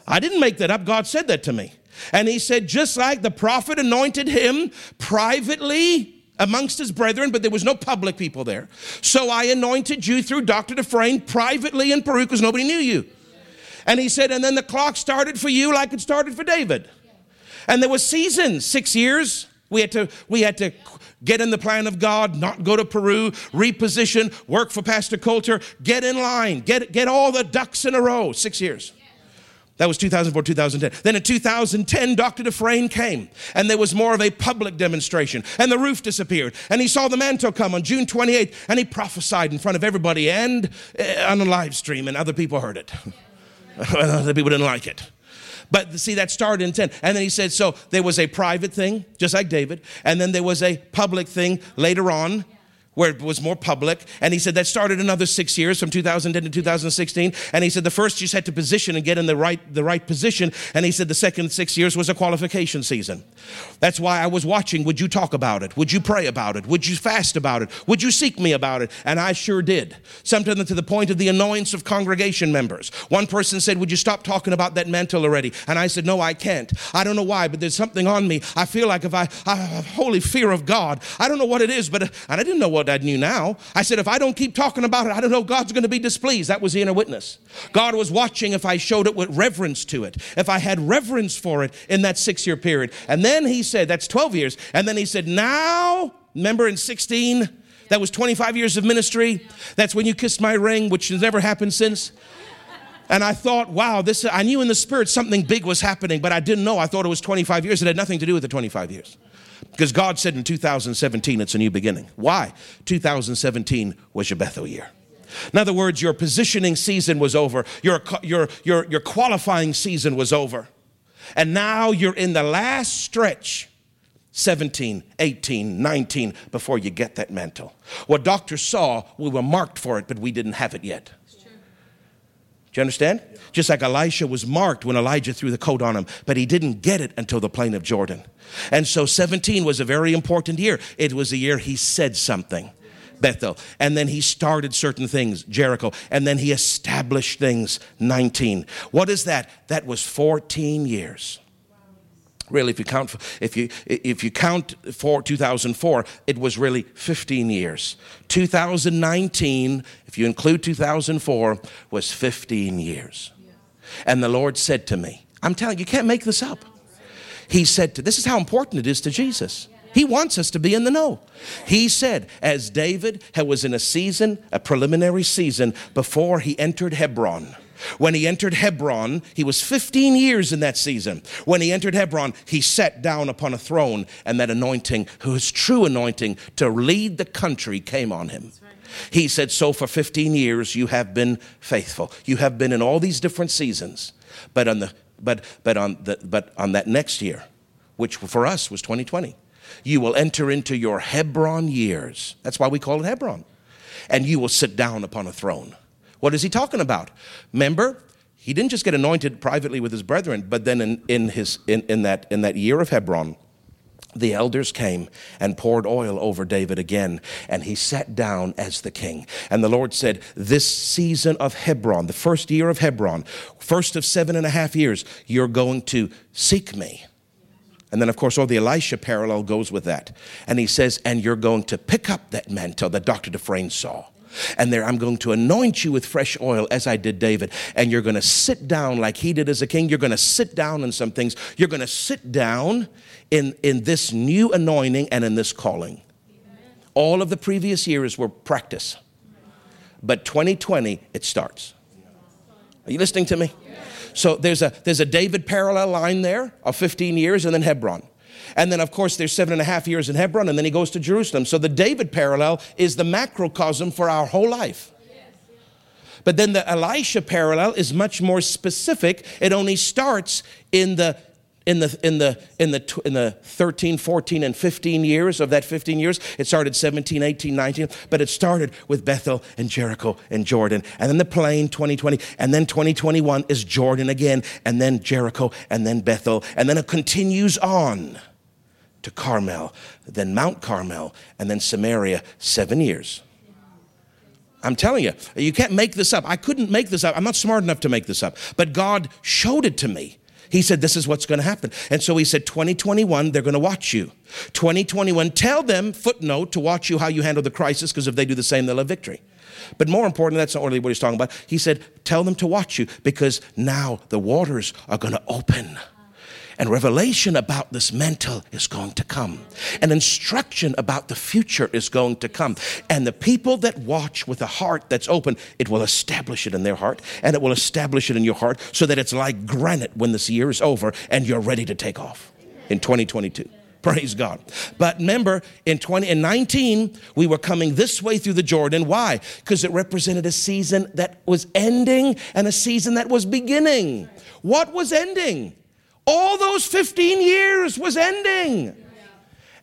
I didn't make that up. God said that to me. And he said, just like the prophet anointed him privately amongst his brethren, but there was no public people there. So I anointed you through Dr. Dufresne privately in Peru because nobody knew you. And he said, and then the clock started for you like it started for David. And there was seasons, six years. We had to, we had to get in the plan of God, not go to Peru, reposition, work for Pastor Coulter, get in line, get, get all the ducks in a row. Six years. That was 2004, 2010. Then in 2010, Dr. Dufresne came, and there was more of a public demonstration, and the roof disappeared. And he saw the mantle come on June 28th, and he prophesied in front of everybody and uh, on a live stream, and other people heard it. other people didn't like it. But see, that started in 10. And then he said, so there was a private thing, just like David, and then there was a public thing later on where it was more public. And he said that started another six years from 2010 to 2016. And he said the first you had to position and get in the right, the right position. And he said the second six years was a qualification season. That's why I was watching. Would you talk about it? Would you pray about it? Would you fast about it? Would you seek me about it? And I sure did. Sometimes to the point of the annoyance of congregation members. One person said, Would you stop talking about that mantle already? And I said, No, I can't. I don't know why, but there's something on me. I feel like if I, I have holy fear of God, I don't know what it is, but, and I didn't know what what I knew now. I said, if I don't keep talking about it, I don't know God's going to be displeased. That was the inner witness. God was watching if I showed it with reverence to it, if I had reverence for it in that six year period. And then he said, that's 12 years. And then he said, now, remember in 16, that was 25 years of ministry. That's when you kissed my ring, which has never happened since. And I thought, wow, this, I knew in the spirit something big was happening, but I didn't know. I thought it was 25 years. It had nothing to do with the 25 years. Because God said in 2017 it's a new beginning. Why? 2017 was your Bethel year. In other words, your positioning season was over, your, your, your, your qualifying season was over. And now you're in the last stretch 17, 18, 19 before you get that mantle. What doctors saw, we were marked for it, but we didn't have it yet. Do you understand? Yeah. Just like Elisha was marked when Elijah threw the coat on him, but he didn't get it until the plain of Jordan. And so 17 was a very important year. It was the year he said something. Bethel. And then he started certain things, Jericho. And then he established things, 19. What is that? That was 14 years. Really, if you count, if you if you count for 2004, it was really 15 years. 2019, if you include 2004, was 15 years. And the Lord said to me, "I'm telling you, you can't make this up." He said to this is how important it is to Jesus. He wants us to be in the know. He said, as David was in a season, a preliminary season, before he entered Hebron. When he entered Hebron, he was 15 years in that season. When he entered Hebron, he sat down upon a throne, and that anointing, whose true anointing to lead the country, came on him. He said, So for 15 years you have been faithful. You have been in all these different seasons. But on, the, but, but on, the, but on that next year, which for us was 2020, you will enter into your Hebron years. That's why we call it Hebron. And you will sit down upon a throne. What is he talking about? Remember, he didn't just get anointed privately with his brethren, but then in, in, his, in, in, that, in that year of Hebron, the elders came and poured oil over David again, and he sat down as the king. And the Lord said, This season of Hebron, the first year of Hebron, first of seven and a half years, you're going to seek me. And then, of course, all the Elisha parallel goes with that. And he says, And you're going to pick up that mantle that Dr. Dufresne saw. And there, I'm going to anoint you with fresh oil as I did David. And you're going to sit down like he did as a king. You're going to sit down in some things. You're going to sit down in, in this new anointing and in this calling. All of the previous years were practice. But 2020, it starts. Are you listening to me? So there's a, there's a David parallel line there of 15 years and then Hebron. And then, of course, there's seven and a half years in Hebron, and then he goes to Jerusalem. So the David parallel is the macrocosm for our whole life. But then the Elisha parallel is much more specific. It only starts in the in the in the in the in the 13 14 and 15 years of that 15 years it started 17 18 19 but it started with bethel and jericho and jordan and then the plain 2020 and then 2021 is jordan again and then jericho and then bethel and then it continues on to carmel then mount carmel and then samaria 7 years I'm telling you, you can't make this up. I couldn't make this up. I'm not smart enough to make this up. But God showed it to me. He said, This is what's going to happen. And so he said, 2021, they're going to watch you. 2021, tell them, footnote, to watch you how you handle the crisis, because if they do the same, they'll have victory. But more important, that's not really what he's talking about. He said, Tell them to watch you, because now the waters are going to open. And revelation about this mantle is going to come. And instruction about the future is going to come. And the people that watch with a heart that's open, it will establish it in their heart and it will establish it in your heart so that it's like granite when this year is over and you're ready to take off in 2022. Praise God. But remember, in 20 and 19, we were coming this way through the Jordan. Why? Because it represented a season that was ending and a season that was beginning. What was ending? All those 15 years was ending.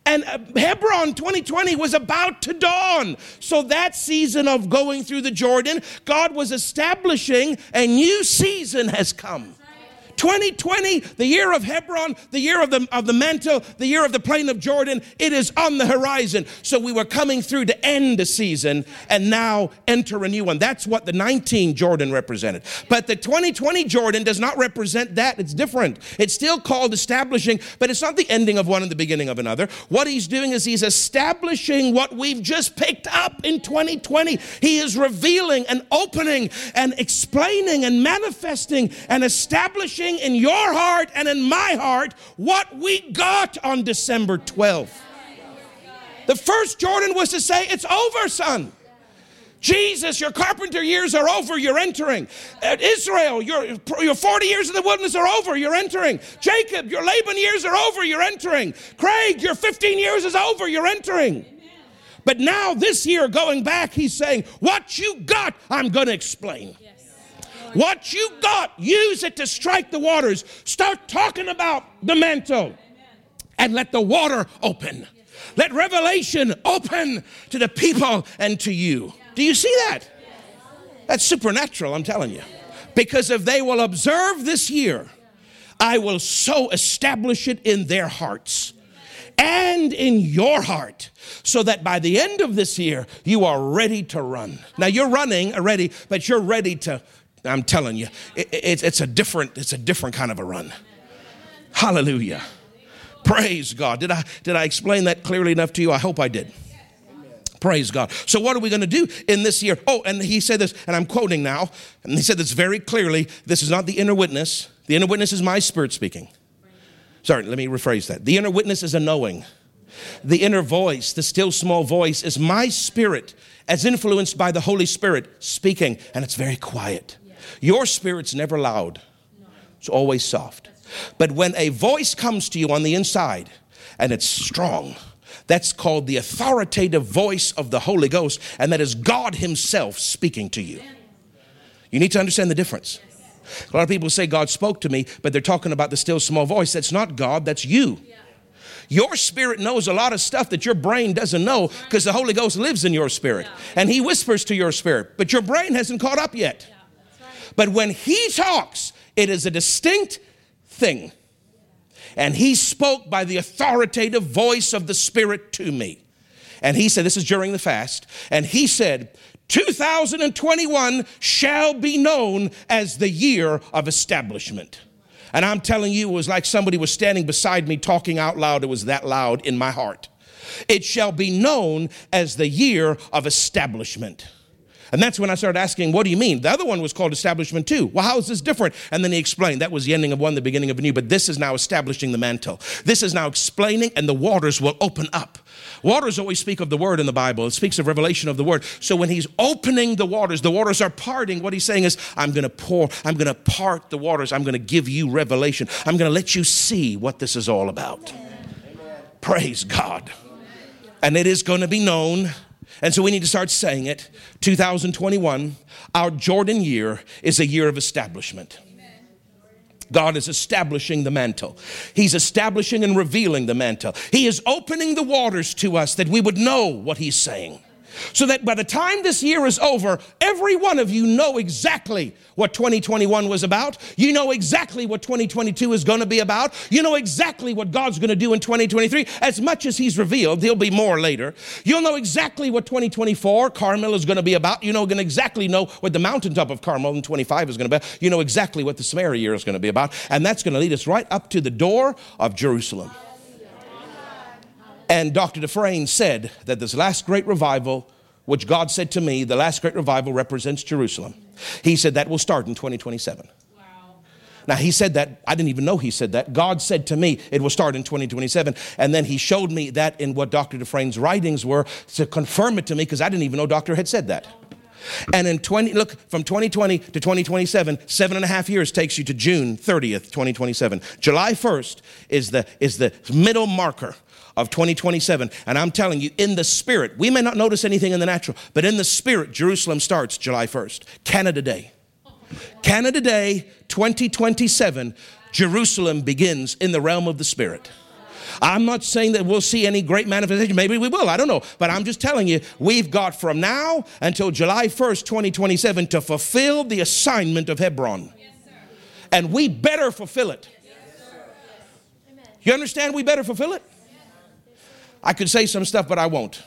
And uh, Hebron 2020 was about to dawn. So that season of going through the Jordan, God was establishing a new season has come. 2020, the year of Hebron, the year of the, of the mantle, the year of the plain of Jordan, it is on the horizon. So we were coming through to end a season and now enter a new one. That's what the 19 Jordan represented. But the 2020 Jordan does not represent that. It's different. It's still called establishing, but it's not the ending of one and the beginning of another. What he's doing is he's establishing what we've just picked up in 2020. He is revealing and opening and explaining and manifesting and establishing in your heart and in my heart what we got on December 12th. The first Jordan was to say, It's over, son. Jesus, your carpenter years are over, you're entering. Uh, Israel, your, your 40 years in the wilderness are over, you're entering. Jacob, your Laban years are over, you're entering. Craig, your 15 years is over, you're entering. But now, this year, going back, he's saying, What you got, I'm going to explain. What you got, use it to strike the waters. Start talking about the mantle and let the water open. Let revelation open to the people and to you. Do you see that? That's supernatural, I'm telling you. Because if they will observe this year, I will so establish it in their hearts and in your heart so that by the end of this year, you are ready to run. Now, you're running already, but you're ready to I'm telling you, it, it, it's a different, it's a different kind of a run. Hallelujah. Praise God. Did I did I explain that clearly enough to you? I hope I did. Praise God. So, what are we going to do in this year? Oh, and he said this, and I'm quoting now, and he said this very clearly. This is not the inner witness. The inner witness is my spirit speaking. Sorry, let me rephrase that. The inner witness is a knowing. The inner voice, the still small voice, is my spirit as influenced by the Holy Spirit speaking, and it's very quiet. Your spirit's never loud, it's always soft. But when a voice comes to you on the inside and it's strong, that's called the authoritative voice of the Holy Ghost, and that is God Himself speaking to you. You need to understand the difference. A lot of people say God spoke to me, but they're talking about the still small voice. That's not God, that's you. Your spirit knows a lot of stuff that your brain doesn't know because the Holy Ghost lives in your spirit and He whispers to your spirit, but your brain hasn't caught up yet. But when he talks, it is a distinct thing. And he spoke by the authoritative voice of the Spirit to me. And he said, This is during the fast. And he said, 2021 shall be known as the year of establishment. And I'm telling you, it was like somebody was standing beside me talking out loud. It was that loud in my heart. It shall be known as the year of establishment. And that's when I started asking, what do you mean? The other one was called establishment too. Well, how is this different? And then he explained that was the ending of one, the beginning of a new, but this is now establishing the mantle. This is now explaining, and the waters will open up. Waters always speak of the word in the Bible. It speaks of revelation of the word. So when he's opening the waters, the waters are parting. What he's saying is, I'm going to pour, I'm going to part the waters. I'm going to give you revelation. I'm going to let you see what this is all about. Amen. Praise God. And it is going to be known and so we need to start saying it. 2021, our Jordan year is a year of establishment. God is establishing the mantle. He's establishing and revealing the mantle. He is opening the waters to us that we would know what He's saying. So that by the time this year is over, every one of you know exactly what 2021 was about. You know exactly what 2022 is going to be about. You know exactly what God's going to do in 2023. As much as He's revealed, there'll be more later. You'll know exactly what 2024 Carmel is going to be about. You know, going to exactly know what the mountaintop of Carmel in 25 is going to be. You know exactly what the Samaria year is going to be about. And that's going to lead us right up to the door of Jerusalem. And Dr. Dufresne said that this last great revival, which God said to me, the last great revival represents Jerusalem. He said that will start in 2027. Now, he said that, I didn't even know he said that. God said to me it will start in 2027. And then he showed me that in what Dr. Dufresne's writings were to confirm it to me because I didn't even know Doctor had said that. And in 20, look, from 2020 to 2027, seven and a half years takes you to June 30th, 2027. July 1st is the, is the middle marker of 2027. And I'm telling you, in the spirit, we may not notice anything in the natural, but in the spirit, Jerusalem starts July 1st. Canada Day. Canada Day 2027, Jerusalem begins in the realm of the spirit. I'm not saying that we'll see any great manifestation. Maybe we will. I don't know. But I'm just telling you, we've got from now until July 1st, 2027 to fulfill the assignment of Hebron. Yes, and we better fulfill it. Yes, you understand? We better fulfill it? I could say some stuff, but I won't.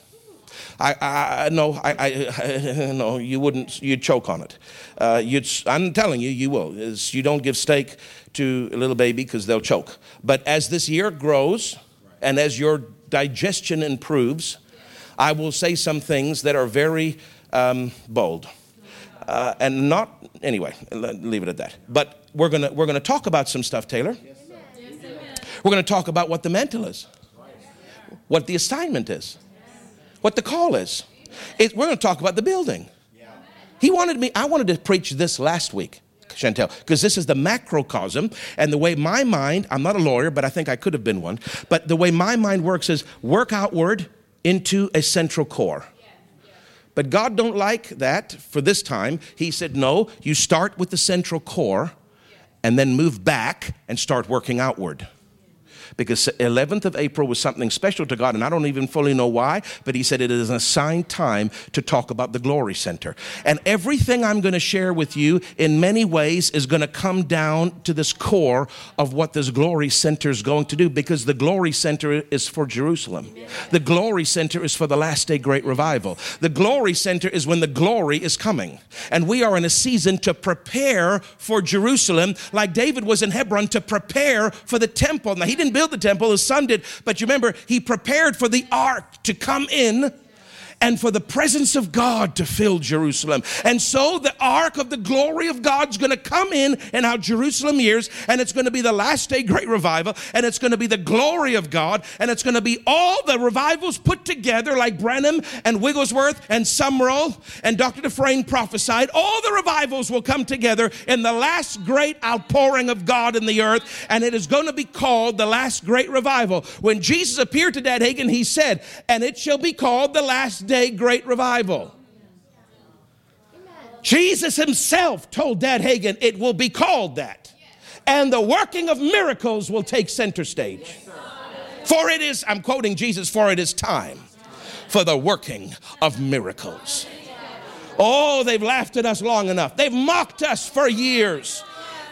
I, I no, I, I, no, you wouldn't. You'd choke on it. Uh, you'd, I'm telling you, you will. Is you don't give steak to a little baby because they'll choke. But as this year grows, and as your digestion improves, I will say some things that are very um, bold, uh, and not anyway. Leave it at that. But we're gonna we're gonna talk about some stuff, Taylor. We're gonna talk about what the mantle is what the assignment is, what the call is. It, we're going to talk about the building. He wanted me, I wanted to preach this last week. Chantel, because this is the macrocosm, and the way my mind, I'm not a lawyer, but I think I could have been one, but the way my mind works is work outward into a central core. But God don't like that for this time. He said, no, you start with the central core and then move back and start working outward because 11th of April was something special to God, and I don't even fully know why, but He said it is an assigned time to talk about the Glory Center. And everything I'm going to share with you in many ways is going to come down to this core of what this Glory Center is going to do because the Glory Center is for Jerusalem. The Glory Center is for the last day great revival. The Glory Center is when the glory is coming. And we are in a season to prepare for Jerusalem, like David was in Hebron to prepare for the temple. Now, he didn't build the temple, his son did. But you remember, he prepared for the ark to come in and for the presence of God to fill Jerusalem. And so the ark of the glory of God's going to come in in our Jerusalem years, and it's going to be the last day great revival, and it's going to be the glory of God, and it's going to be all the revivals put together, like Branham and Wigglesworth and Sumrall and Dr. Dufresne prophesied. All the revivals will come together in the last great outpouring of God in the earth, and it is going to be called the last great revival. When Jesus appeared to Dad Hagin, he said, And it shall be called the last day great revival. Jesus himself told Dad Hagin it will be called that. And the working of miracles will take center stage. For it is, I'm quoting Jesus, for it is time for the working of miracles. Oh, they've laughed at us long enough. They've mocked us for years.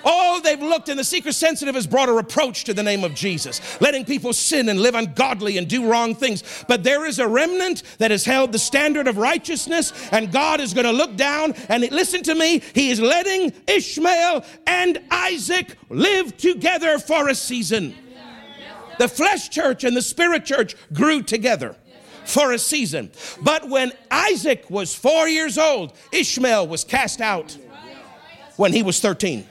Oh, they've looked, and the seeker sensitive has brought a reproach to the name of Jesus, letting people sin and live ungodly and do wrong things. But there is a remnant that has held the standard of righteousness, and God is going to look down and listen to me. He is letting Ishmael and Isaac live together for a season. The flesh church and the spirit church grew together for a season. But when Isaac was four years old, Ishmael was cast out when he was 13.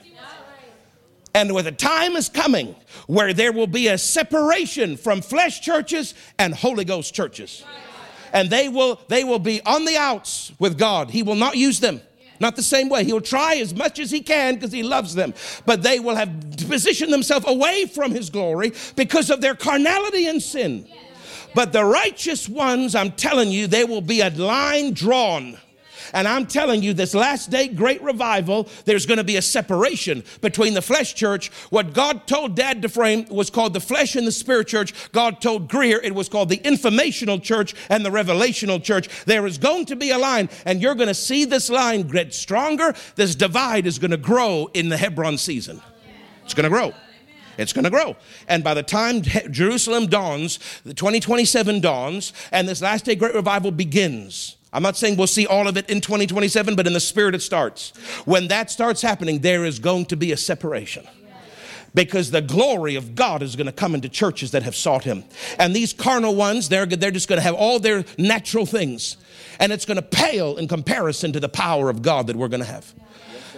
And where the time is coming where there will be a separation from flesh churches and Holy Ghost churches. And they will, they will be on the outs with God. He will not use them. Not the same way. He'll try as much as he can because he loves them. But they will have positioned themselves away from his glory because of their carnality and sin. But the righteous ones, I'm telling you, there will be a line drawn And I'm telling you, this last day great revival, there's going to be a separation between the flesh church. What God told Dad to frame was called the flesh and the spirit church. God told Greer it was called the informational church and the revelational church. There is going to be a line, and you're going to see this line get stronger. This divide is going to grow in the Hebron season. It's going to grow. It's going to grow. And by the time Jerusalem dawns, the 2027 dawns, and this last day great revival begins. I'm not saying we'll see all of it in 2027, but in the spirit it starts. When that starts happening, there is going to be a separation because the glory of God is going to come into churches that have sought Him. And these carnal ones, they're, they're just going to have all their natural things, and it's going to pale in comparison to the power of God that we're going to have.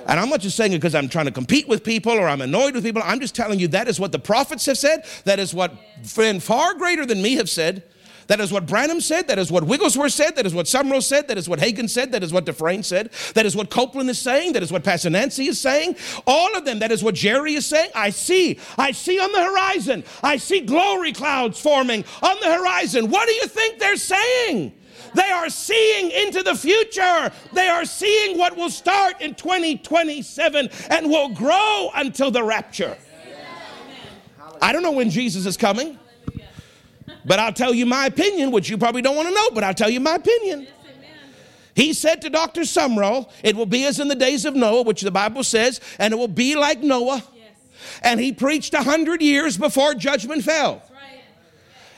And I'm not just saying it because I'm trying to compete with people or I'm annoyed with people. I'm just telling you that is what the prophets have said. That is what friend far greater than me have said. That is what Branham said. That is what Wigglesworth said. That is what Sumrall said. That is what Hagin said. That is what Dufresne said. That is what Copeland is saying. That is what Pastor Nancy is saying. All of them. That is what Jerry is saying. I see. I see on the horizon. I see glory clouds forming on the horizon. What do you think they're saying? They are seeing into the future. They are seeing what will start in 2027 and will grow until the rapture. I don't know when Jesus is coming, but I'll tell you my opinion, which you probably don't want to know, but I'll tell you my opinion. He said to Dr. Sumrall, It will be as in the days of Noah, which the Bible says, and it will be like Noah. And he preached a hundred years before judgment fell.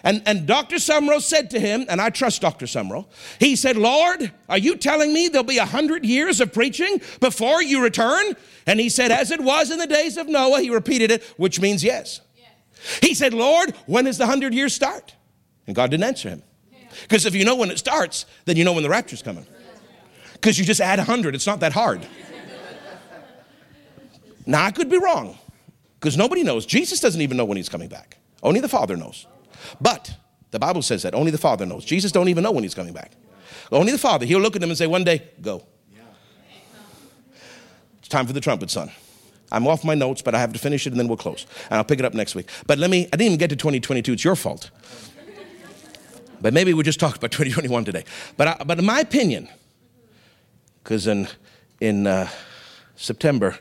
And, and Dr. Sumrall said to him, and I trust Dr. Sumrall, he said, Lord, are you telling me there'll be a hundred years of preaching before you return? And he said, as it was in the days of Noah, he repeated it, which means yes. yes. He said, Lord, when does the hundred years start? And God didn't answer him. Because if you know when it starts, then you know when the rapture's coming. Because you just add a hundred, it's not that hard. now, I could be wrong, because nobody knows. Jesus doesn't even know when he's coming back. Only the Father knows. But the Bible says that only the Father knows. Jesus don't even know when he's coming back. Only the Father. He'll look at him and say, one day, go. It's time for the trumpet, son. I'm off my notes, but I have to finish it and then we'll close. And I'll pick it up next week. But let me, I didn't even get to 2022. It's your fault. But maybe we just talked about 2021 today. But, I, but in my opinion, because in, in uh, September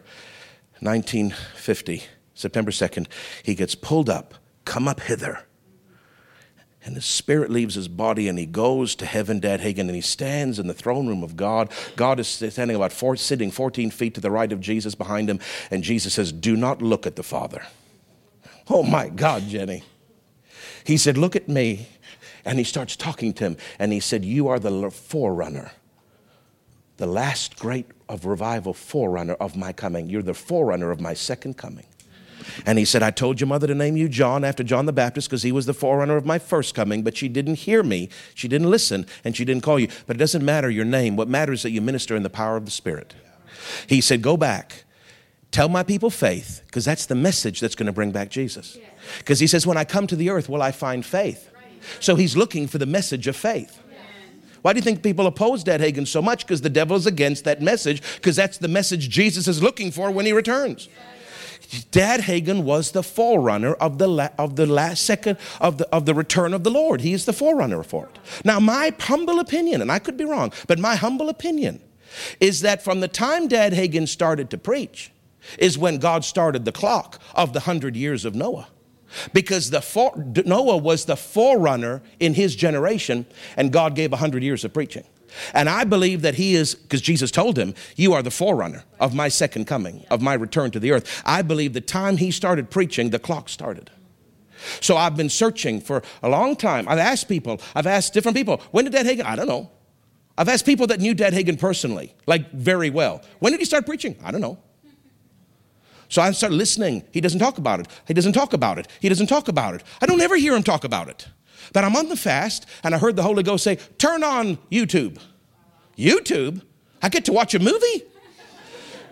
1950, September 2nd, he gets pulled up, come up hither and his spirit leaves his body and he goes to heaven, Dad Hagin, and he stands in the throne room of God. God is standing about four, sitting 14 feet to the right of Jesus behind him, and Jesus says, Do not look at the Father. Oh my God, Jenny. He said, Look at me. And he starts talking to him, and he said, You are the forerunner, the last great of revival forerunner of my coming. You're the forerunner of my second coming. And he said, I told your mother to name you John after John the Baptist because he was the forerunner of my first coming, but she didn't hear me. She didn't listen, and she didn't call you. But it doesn't matter your name. What matters is that you minister in the power of the Spirit. He said, Go back. Tell my people faith, because that's the message that's going to bring back Jesus. Because he says, When I come to the earth, will I find faith? So he's looking for the message of faith. Why do you think people oppose Dad Hagin so much? Because the devil is against that message, because that's the message Jesus is looking for when he returns. Dad Hagin was the forerunner of the, la- of the last second of the, of the return of the Lord. He is the forerunner for it. Now, my humble opinion, and I could be wrong, but my humble opinion is that from the time Dad Hagin started to preach, is when God started the clock of the hundred years of Noah. Because the for, Noah was the forerunner in his generation, and God gave a hundred years of preaching. And I believe that he is, because Jesus told him, You are the forerunner of my second coming, of my return to the earth. I believe the time he started preaching, the clock started. So I've been searching for a long time. I've asked people, I've asked different people, when did Dad Hagin? I don't know. I've asked people that knew Dad Hagin personally, like very well. When did he start preaching? I don't know. So I started listening. He doesn't talk about it. He doesn't talk about it. He doesn't talk about it. I don't ever hear him talk about it. But I'm on the fast and I heard the Holy Ghost say, Turn on YouTube. YouTube? I get to watch a movie?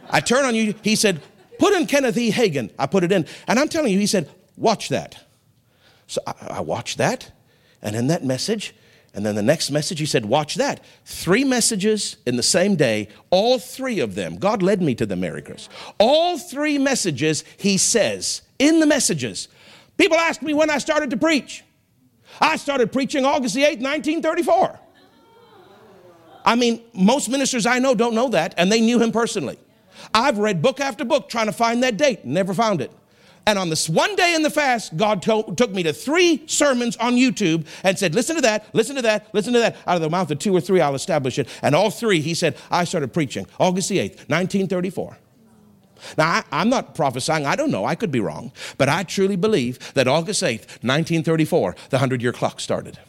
I turn on you. He said, Put in Kenneth E. Hagin. I put it in. And I'm telling you, he said, Watch that. So I, I watched that. And in that message, and then the next message, he said, Watch that. Three messages in the same day, all three of them. God led me to the Merry Chris. All three messages, he says, in the messages. People ask me when I started to preach. I started preaching August the 8th, 1934. I mean, most ministers I know don't know that, and they knew him personally. I've read book after book trying to find that date, never found it. And on this one day in the fast, God told, took me to three sermons on YouTube and said, Listen to that, listen to that, listen to that. Out of the mouth of two or three, I'll establish it. And all three, he said, I started preaching August the 8th, 1934. Now, I, am not prophesying, I don't know, I could be wrong, but I truly believe that August 8th, 1934, the 100 year clock started.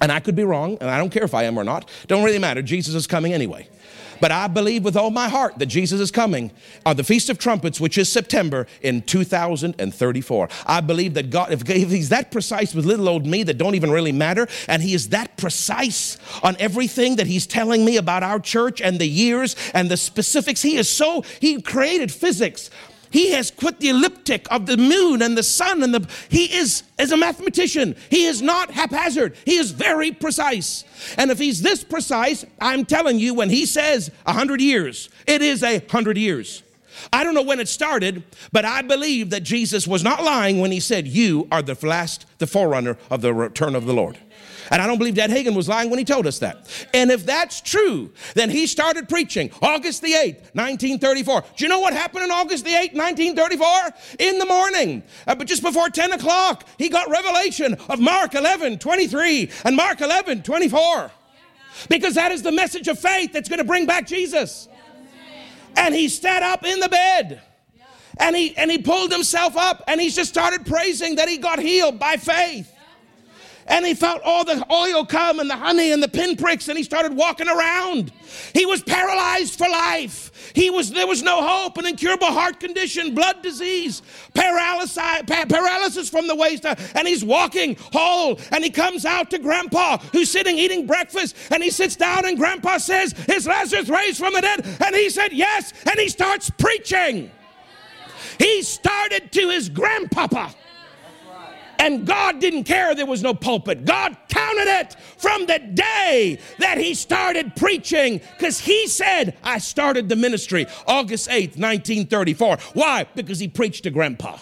And I could be wrong, and I don't care if I am or not. Don't really matter. Jesus is coming anyway. But I believe with all my heart that Jesus is coming on the Feast of Trumpets, which is September in 2034. I believe that God, if, He's that precise with little old me that don't even really matter, and He is that precise on everything that He's telling me about our church and the years and the specifics, He is so, He created physics he has quit the elliptic of the moon and the sun and the he is as a mathematician. He is not haphazard. He is very precise. And if he's this precise, I'm telling you, when he says a hundred years, it is a hundred years. I don't know when it started, but I believe that Jesus was not lying when he said, You are the last, the forerunner of the return of the Lord. And I don't believe Dad Hagin was lying when he told us that. And if that's true, then he started preaching August the 8th, 1934. Do you know what happened on August the 8th, 1934? In the morning, uh, but just before 10 o'clock, he got revelation of Mark 11, 23 and Mark 11, 24. Because that is the message of faith that's going to bring back Jesus. And he sat up in the bed and he and he pulled himself up and he just started praising that he got healed by faith and he felt all the oil come and the honey and the pinpricks and he started walking around. He was paralyzed for life. He was there was no hope, an incurable heart condition, blood disease, paralysis, paralysis from the waist, down. and he's walking whole. And he comes out to Grandpa, who's sitting eating breakfast, and he sits down, and Grandpa says, "Is Lazarus raised from the dead?" And he said, "Yes." And he starts preaching. He started to his grandpapa. And God didn't care there was no pulpit. God counted it from the day that he started preaching because he said, I started the ministry August 8th, 1934. Why? Because he preached to grandpa.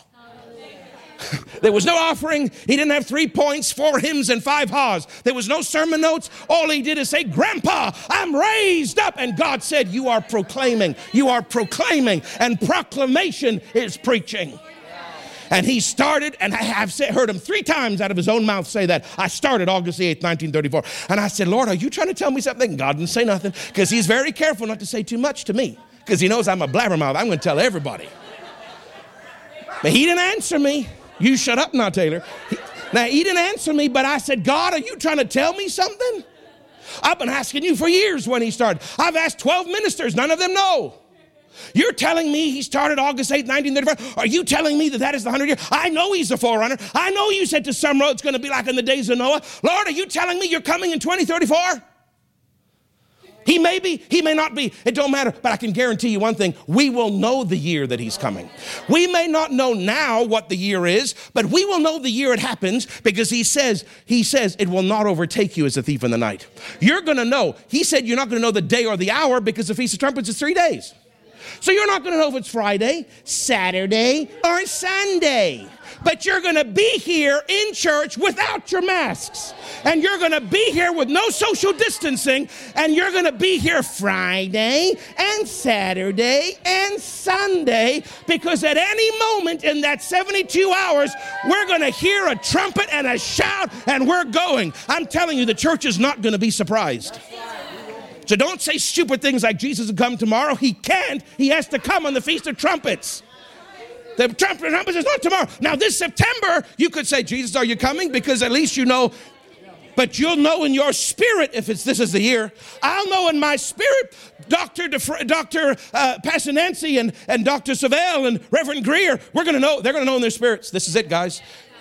there was no offering. He didn't have three points, four hymns, and five haws. There was no sermon notes. All he did is say, Grandpa, I'm raised up. And God said, You are proclaiming. You are proclaiming. And proclamation is preaching. And he started, and I have heard him three times out of his own mouth say that. I started August the 8th, 1934. And I said, Lord, are you trying to tell me something? God didn't say nothing because he's very careful not to say too much to me because he knows I'm a blabbermouth. I'm going to tell everybody. But he didn't answer me. You shut up now, Taylor. He, now, he didn't answer me, but I said, God, are you trying to tell me something? I've been asking you for years when he started. I've asked 12 ministers, none of them know. You're telling me he started August 8, 1935? Are you telling me that that is the 100 year? I know he's the forerunner. I know you said to some "It's going to be like in the days of Noah. Lord, are you telling me you're coming in 2034? He may be, he may not be. It don't matter. But I can guarantee you one thing: we will know the year that he's coming. We may not know now what the year is, but we will know the year it happens because he says, he says, it will not overtake you as a thief in the night. You're gonna know. He said you're not gonna know the day or the hour because the Feast of Trumpets is three days. So you're not going to know if it's Friday, Saturday, or Sunday. But you're going to be here in church without your masks. And you're going to be here with no social distancing. And you're going to be here Friday and Saturday and Sunday because at any moment in that 72 hours, we're going to hear a trumpet and a shout and we're going. I'm telling you, the church is not going to be surprised. So don't say stupid things like Jesus will come tomorrow. He can't. He has to come on the Feast of Trumpets. The trumpet trumpets is not tomorrow. Now, this September, you could say, Jesus, are you coming? Because at least you know but you'll know in your spirit if it's this is the year. I'll know in my spirit, Dr. DeFr- Dr. Uh, and, and Dr. Savelle and Reverend Greer, we're going to know, they're going to know in their spirits, this is it, guys.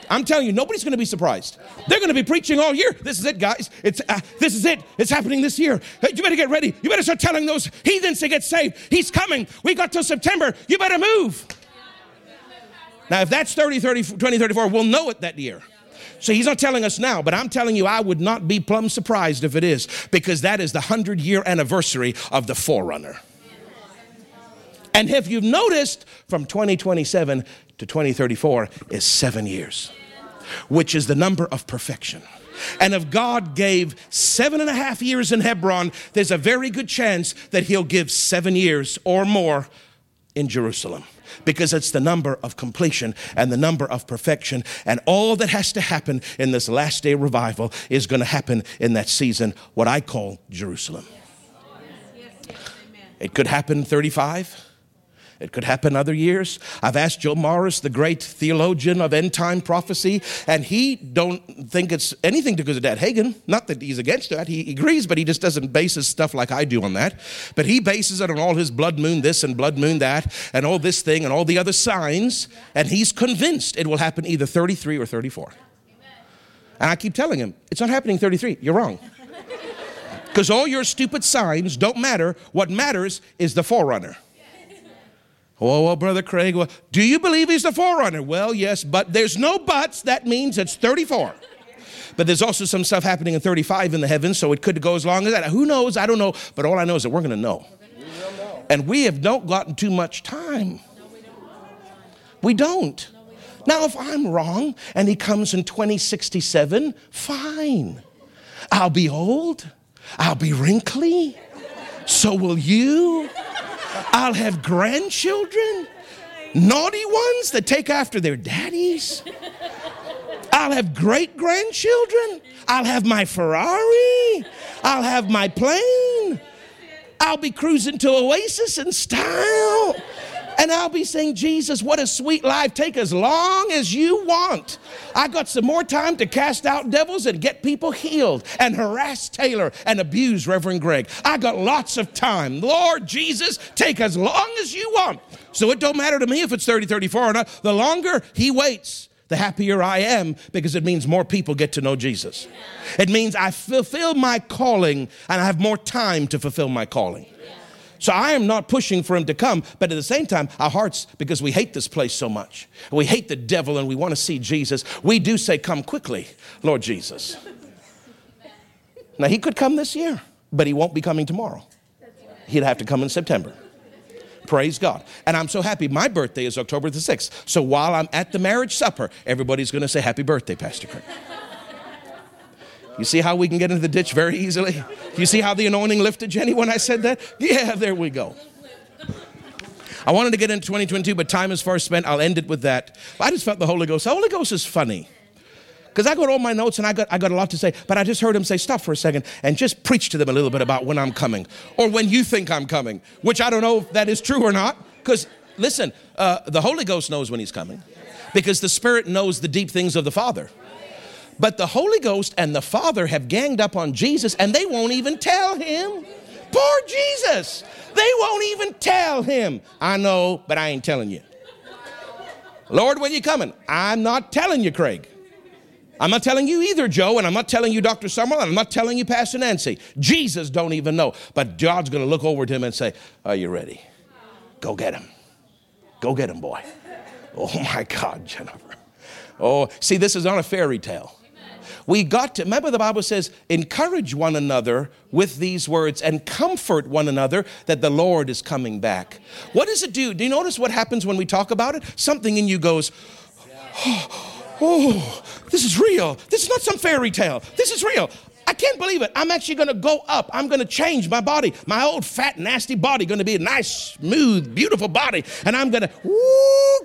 I'm telling you, nobody's going to be surprised. They're going to be preaching all year. This is it, guys. It's uh, this is it. It's happening this year. Hey, you better get ready. You better start telling those heathens to get saved. He's coming. We got till September. You better move. Now, if that's 30, 30, 20, 34, we'll know it that year. So he's not telling us now, but I'm telling you, I would not be plumb surprised if it is, because that is the 100 year anniversary of the forerunner. And if you've noticed, from 2027 to 2034 is seven years, which is the number of perfection. And if God gave seven and a half years in Hebron, there's a very good chance that He'll give seven years or more in Jerusalem because it's the number of completion and the number of perfection. And all that has to happen in this last day revival is going to happen in that season, what I call Jerusalem. It could happen 35. It could happen other years. I've asked Joe Morris, the great theologian of end time prophecy, and he don't think it's anything to do with Dad Hagin. Not that he's against that. He agrees, but he just doesn't base his stuff like I do on that. But he bases it on all his blood moon this and blood moon that and all this thing and all the other signs, and he's convinced it will happen either 33 or 34. And I keep telling him, it's not happening 33. You're wrong. Because all your stupid signs don't matter. What matters is the forerunner. Oh, well, Brother Craig, well, do you believe he's the forerunner? Well, yes, but there's no buts. That means it's 34. But there's also some stuff happening in 35 in the heavens, so it could go as long as that. Who knows? I don't know. But all I know is that we're going to know. And we have not gotten too much time. We don't. Now, if I'm wrong and he comes in 2067, fine. I'll be old. I'll be wrinkly. So will you. I'll have grandchildren, naughty ones that take after their daddies. I'll have great grandchildren. I'll have my Ferrari. I'll have my plane. I'll be cruising to Oasis in style. And I'll be saying, Jesus, what a sweet life. Take as long as you want. I got some more time to cast out devils and get people healed and harass Taylor and abuse Reverend Greg. I got lots of time. Lord Jesus, take as long as you want. So it don't matter to me if it's 30, 34 or not. The longer he waits, the happier I am because it means more people get to know Jesus. It means I fulfill my calling and I have more time to fulfill my calling. So I am not pushing for him to come, but at the same time, our hearts, because we hate this place so much, we hate the devil and we want to see Jesus, we do say, Come quickly, Lord Jesus. Now, he could come this year, but he won't be coming tomorrow. He'd have to come in September. Praise God. And I'm so happy. My birthday is October the 6th. So while I'm at the marriage supper, everybody's going to say, Happy birthday, Pastor Craig. You see how we can get into the ditch very easily? You see how the anointing lifted Jenny when I said that? Yeah, there we go. I wanted to get into 2022, but time is far spent. I'll end it with that. I just felt the Holy Ghost. The Holy Ghost is funny. Because I got all my notes and I got, I got a lot to say, but I just heard him say, stop for a second and just preach to them a little bit about when I'm coming or when you think I'm coming, which I don't know if that is true or not. Because listen, uh, the Holy Ghost knows when he's coming because the Spirit knows the deep things of the Father. But the Holy Ghost and the Father have ganged up on Jesus and they won't even tell him. Poor Jesus. They won't even tell him. I know, but I ain't telling you. Lord, when you coming? I'm not telling you, Craig. I'm not telling you either, Joe, and I'm not telling you, Dr. Sumrall, and I'm not telling you, Pastor Nancy. Jesus don't even know. But God's going to look over to him and say, Are you ready? Go get him. Go get him, boy. Oh, my God, Jennifer. Oh, see, this is not a fairy tale. We got to, remember the Bible says, encourage one another with these words and comfort one another that the Lord is coming back. What does it do? Do you notice what happens when we talk about it? Something in you goes, oh, oh this is real. This is not some fairy tale. This is real. I can't believe it. I'm actually going to go up. I'm going to change my body. My old fat, nasty body going to be a nice, smooth, beautiful body. And I'm going to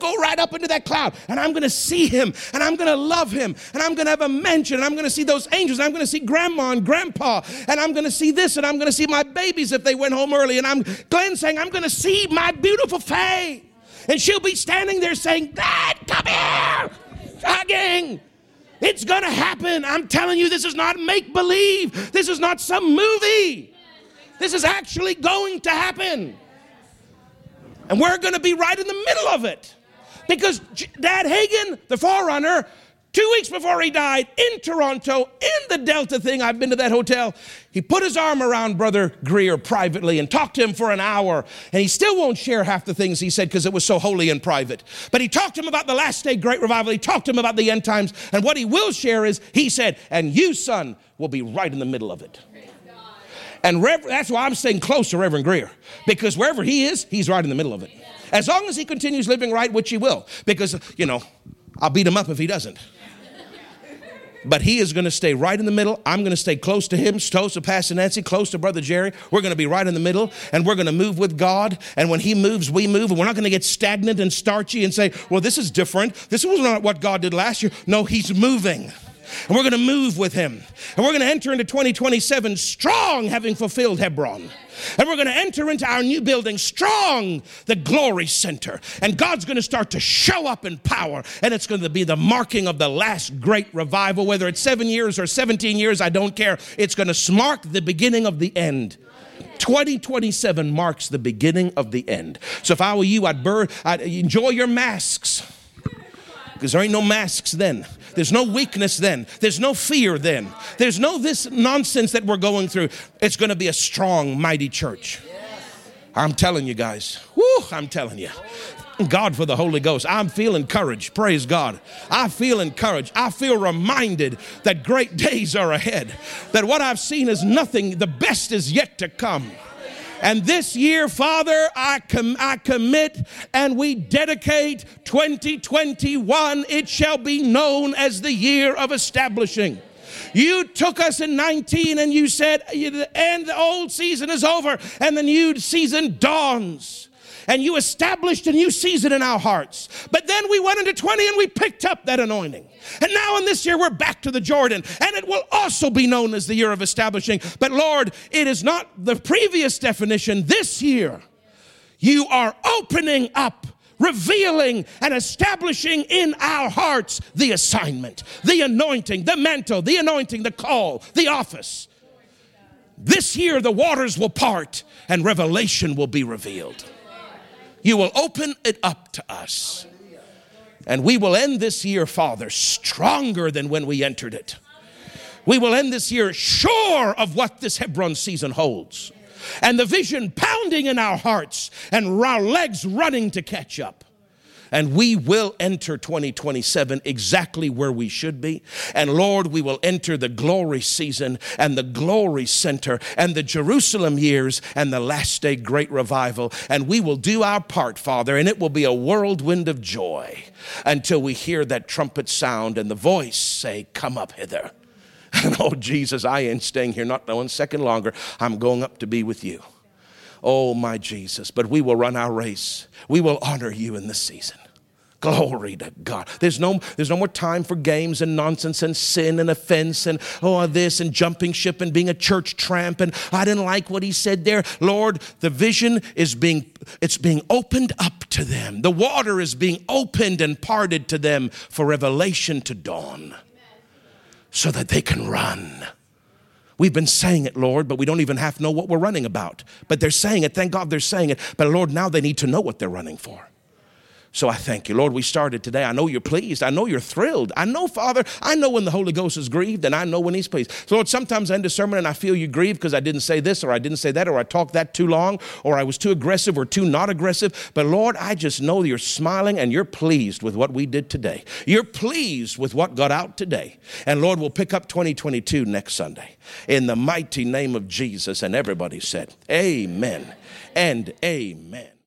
go right up into that cloud. And I'm going to see him. And I'm going to love him. And I'm going to have a mansion. And I'm going to see those angels. And I'm going to see grandma and grandpa. And I'm going to see this. And I'm going to see my babies if they went home early. And I'm Glenn saying, I'm going to see my beautiful Faye. And she'll be standing there saying, Dad, come here. Hugging. It's going to happen. I'm telling you, this is not make believe. This is not some movie. This is actually going to happen. And we're going to be right in the middle of it. Because Dad Hagin, the forerunner, Two weeks before he died in Toronto, in the Delta thing, I've been to that hotel. He put his arm around Brother Greer privately and talked to him for an hour. And he still won't share half the things he said because it was so holy and private. But he talked to him about the last day great revival. He talked to him about the end times. And what he will share is, he said, and you, son, will be right in the middle of it. And Rever- that's why I'm staying close to Reverend Greer because wherever he is, he's right in the middle of it. As long as he continues living right, which he will, because, you know, I'll beat him up if he doesn't. But he is going to stay right in the middle. I'm going to stay close to him, close to Pastor Nancy, close to Brother Jerry. We're going to be right in the middle and we're going to move with God. And when he moves, we move. And we're not going to get stagnant and starchy and say, well, this is different. This was not what God did last year. No, he's moving. And we're going to move with him. And we're going to enter into 2027 strong, having fulfilled Hebron. And we're going to enter into our new building strong, the glory center. And God's going to start to show up in power. And it's going to be the marking of the last great revival, whether it's seven years or 17 years, I don't care. It's going to mark the beginning of the end. 2027 marks the beginning of the end. So if I were you, I'd, burn, I'd enjoy your masks because there ain't no masks then. There's no weakness then. There's no fear then. There's no this nonsense that we're going through. It's going to be a strong, mighty church. I'm telling you guys. Whoo, I'm telling you. God for the Holy Ghost. I'm feeling courage. Praise God. I feel encouraged. I feel reminded that great days are ahead. That what I've seen is nothing. The best is yet to come. And this year, Father, I, com- I commit and we dedicate 2021. It shall be known as the year of establishing. You took us in 19 and you said, and the old season is over and the new season dawns and you established a new season in our hearts. But then we went into 20 and we picked up that anointing. And now in this year, we're back to the Jordan, and it will also be known as the year of establishing. But Lord, it is not the previous definition. This year, you are opening up revealing and establishing in our hearts the assignment, the anointing, the mantle, the anointing, the call, the office. This year, the waters will part and revelation will be revealed. You will open it up to us. And we will end this year, Father, stronger than when we entered it. We will end this year sure of what this Hebron season holds. And the vision pounding in our hearts and our legs running to catch up and we will enter 2027 exactly where we should be. And Lord, we will enter the glory season and the glory center and the Jerusalem years and the last day great revival. And we will do our part, Father, and it will be a whirlwind of joy until we hear that trumpet sound and the voice say, Come up hither. And oh, Jesus, I ain't staying here not one second longer. I'm going up to be with you. Oh, my Jesus. But we will run our race. We will honor you in this season. Glory to God. There's no, there's no more time for games and nonsense and sin and offense and oh this and jumping ship and being a church tramp and I didn't like what he said there. Lord, the vision is being it's being opened up to them. The water is being opened and parted to them for revelation to dawn so that they can run. We've been saying it, Lord, but we don't even half know what we're running about. But they're saying it. Thank God they're saying it. But Lord, now they need to know what they're running for. So I thank you. Lord, we started today. I know you're pleased. I know you're thrilled. I know, Father, I know when the Holy Ghost is grieved and I know when he's pleased. So, Lord, sometimes I end a sermon and I feel you grieved because I didn't say this or I didn't say that or I talked that too long or I was too aggressive or too not aggressive. But, Lord, I just know you're smiling and you're pleased with what we did today. You're pleased with what got out today. And, Lord, we'll pick up 2022 next Sunday in the mighty name of Jesus. And everybody said, Amen and Amen.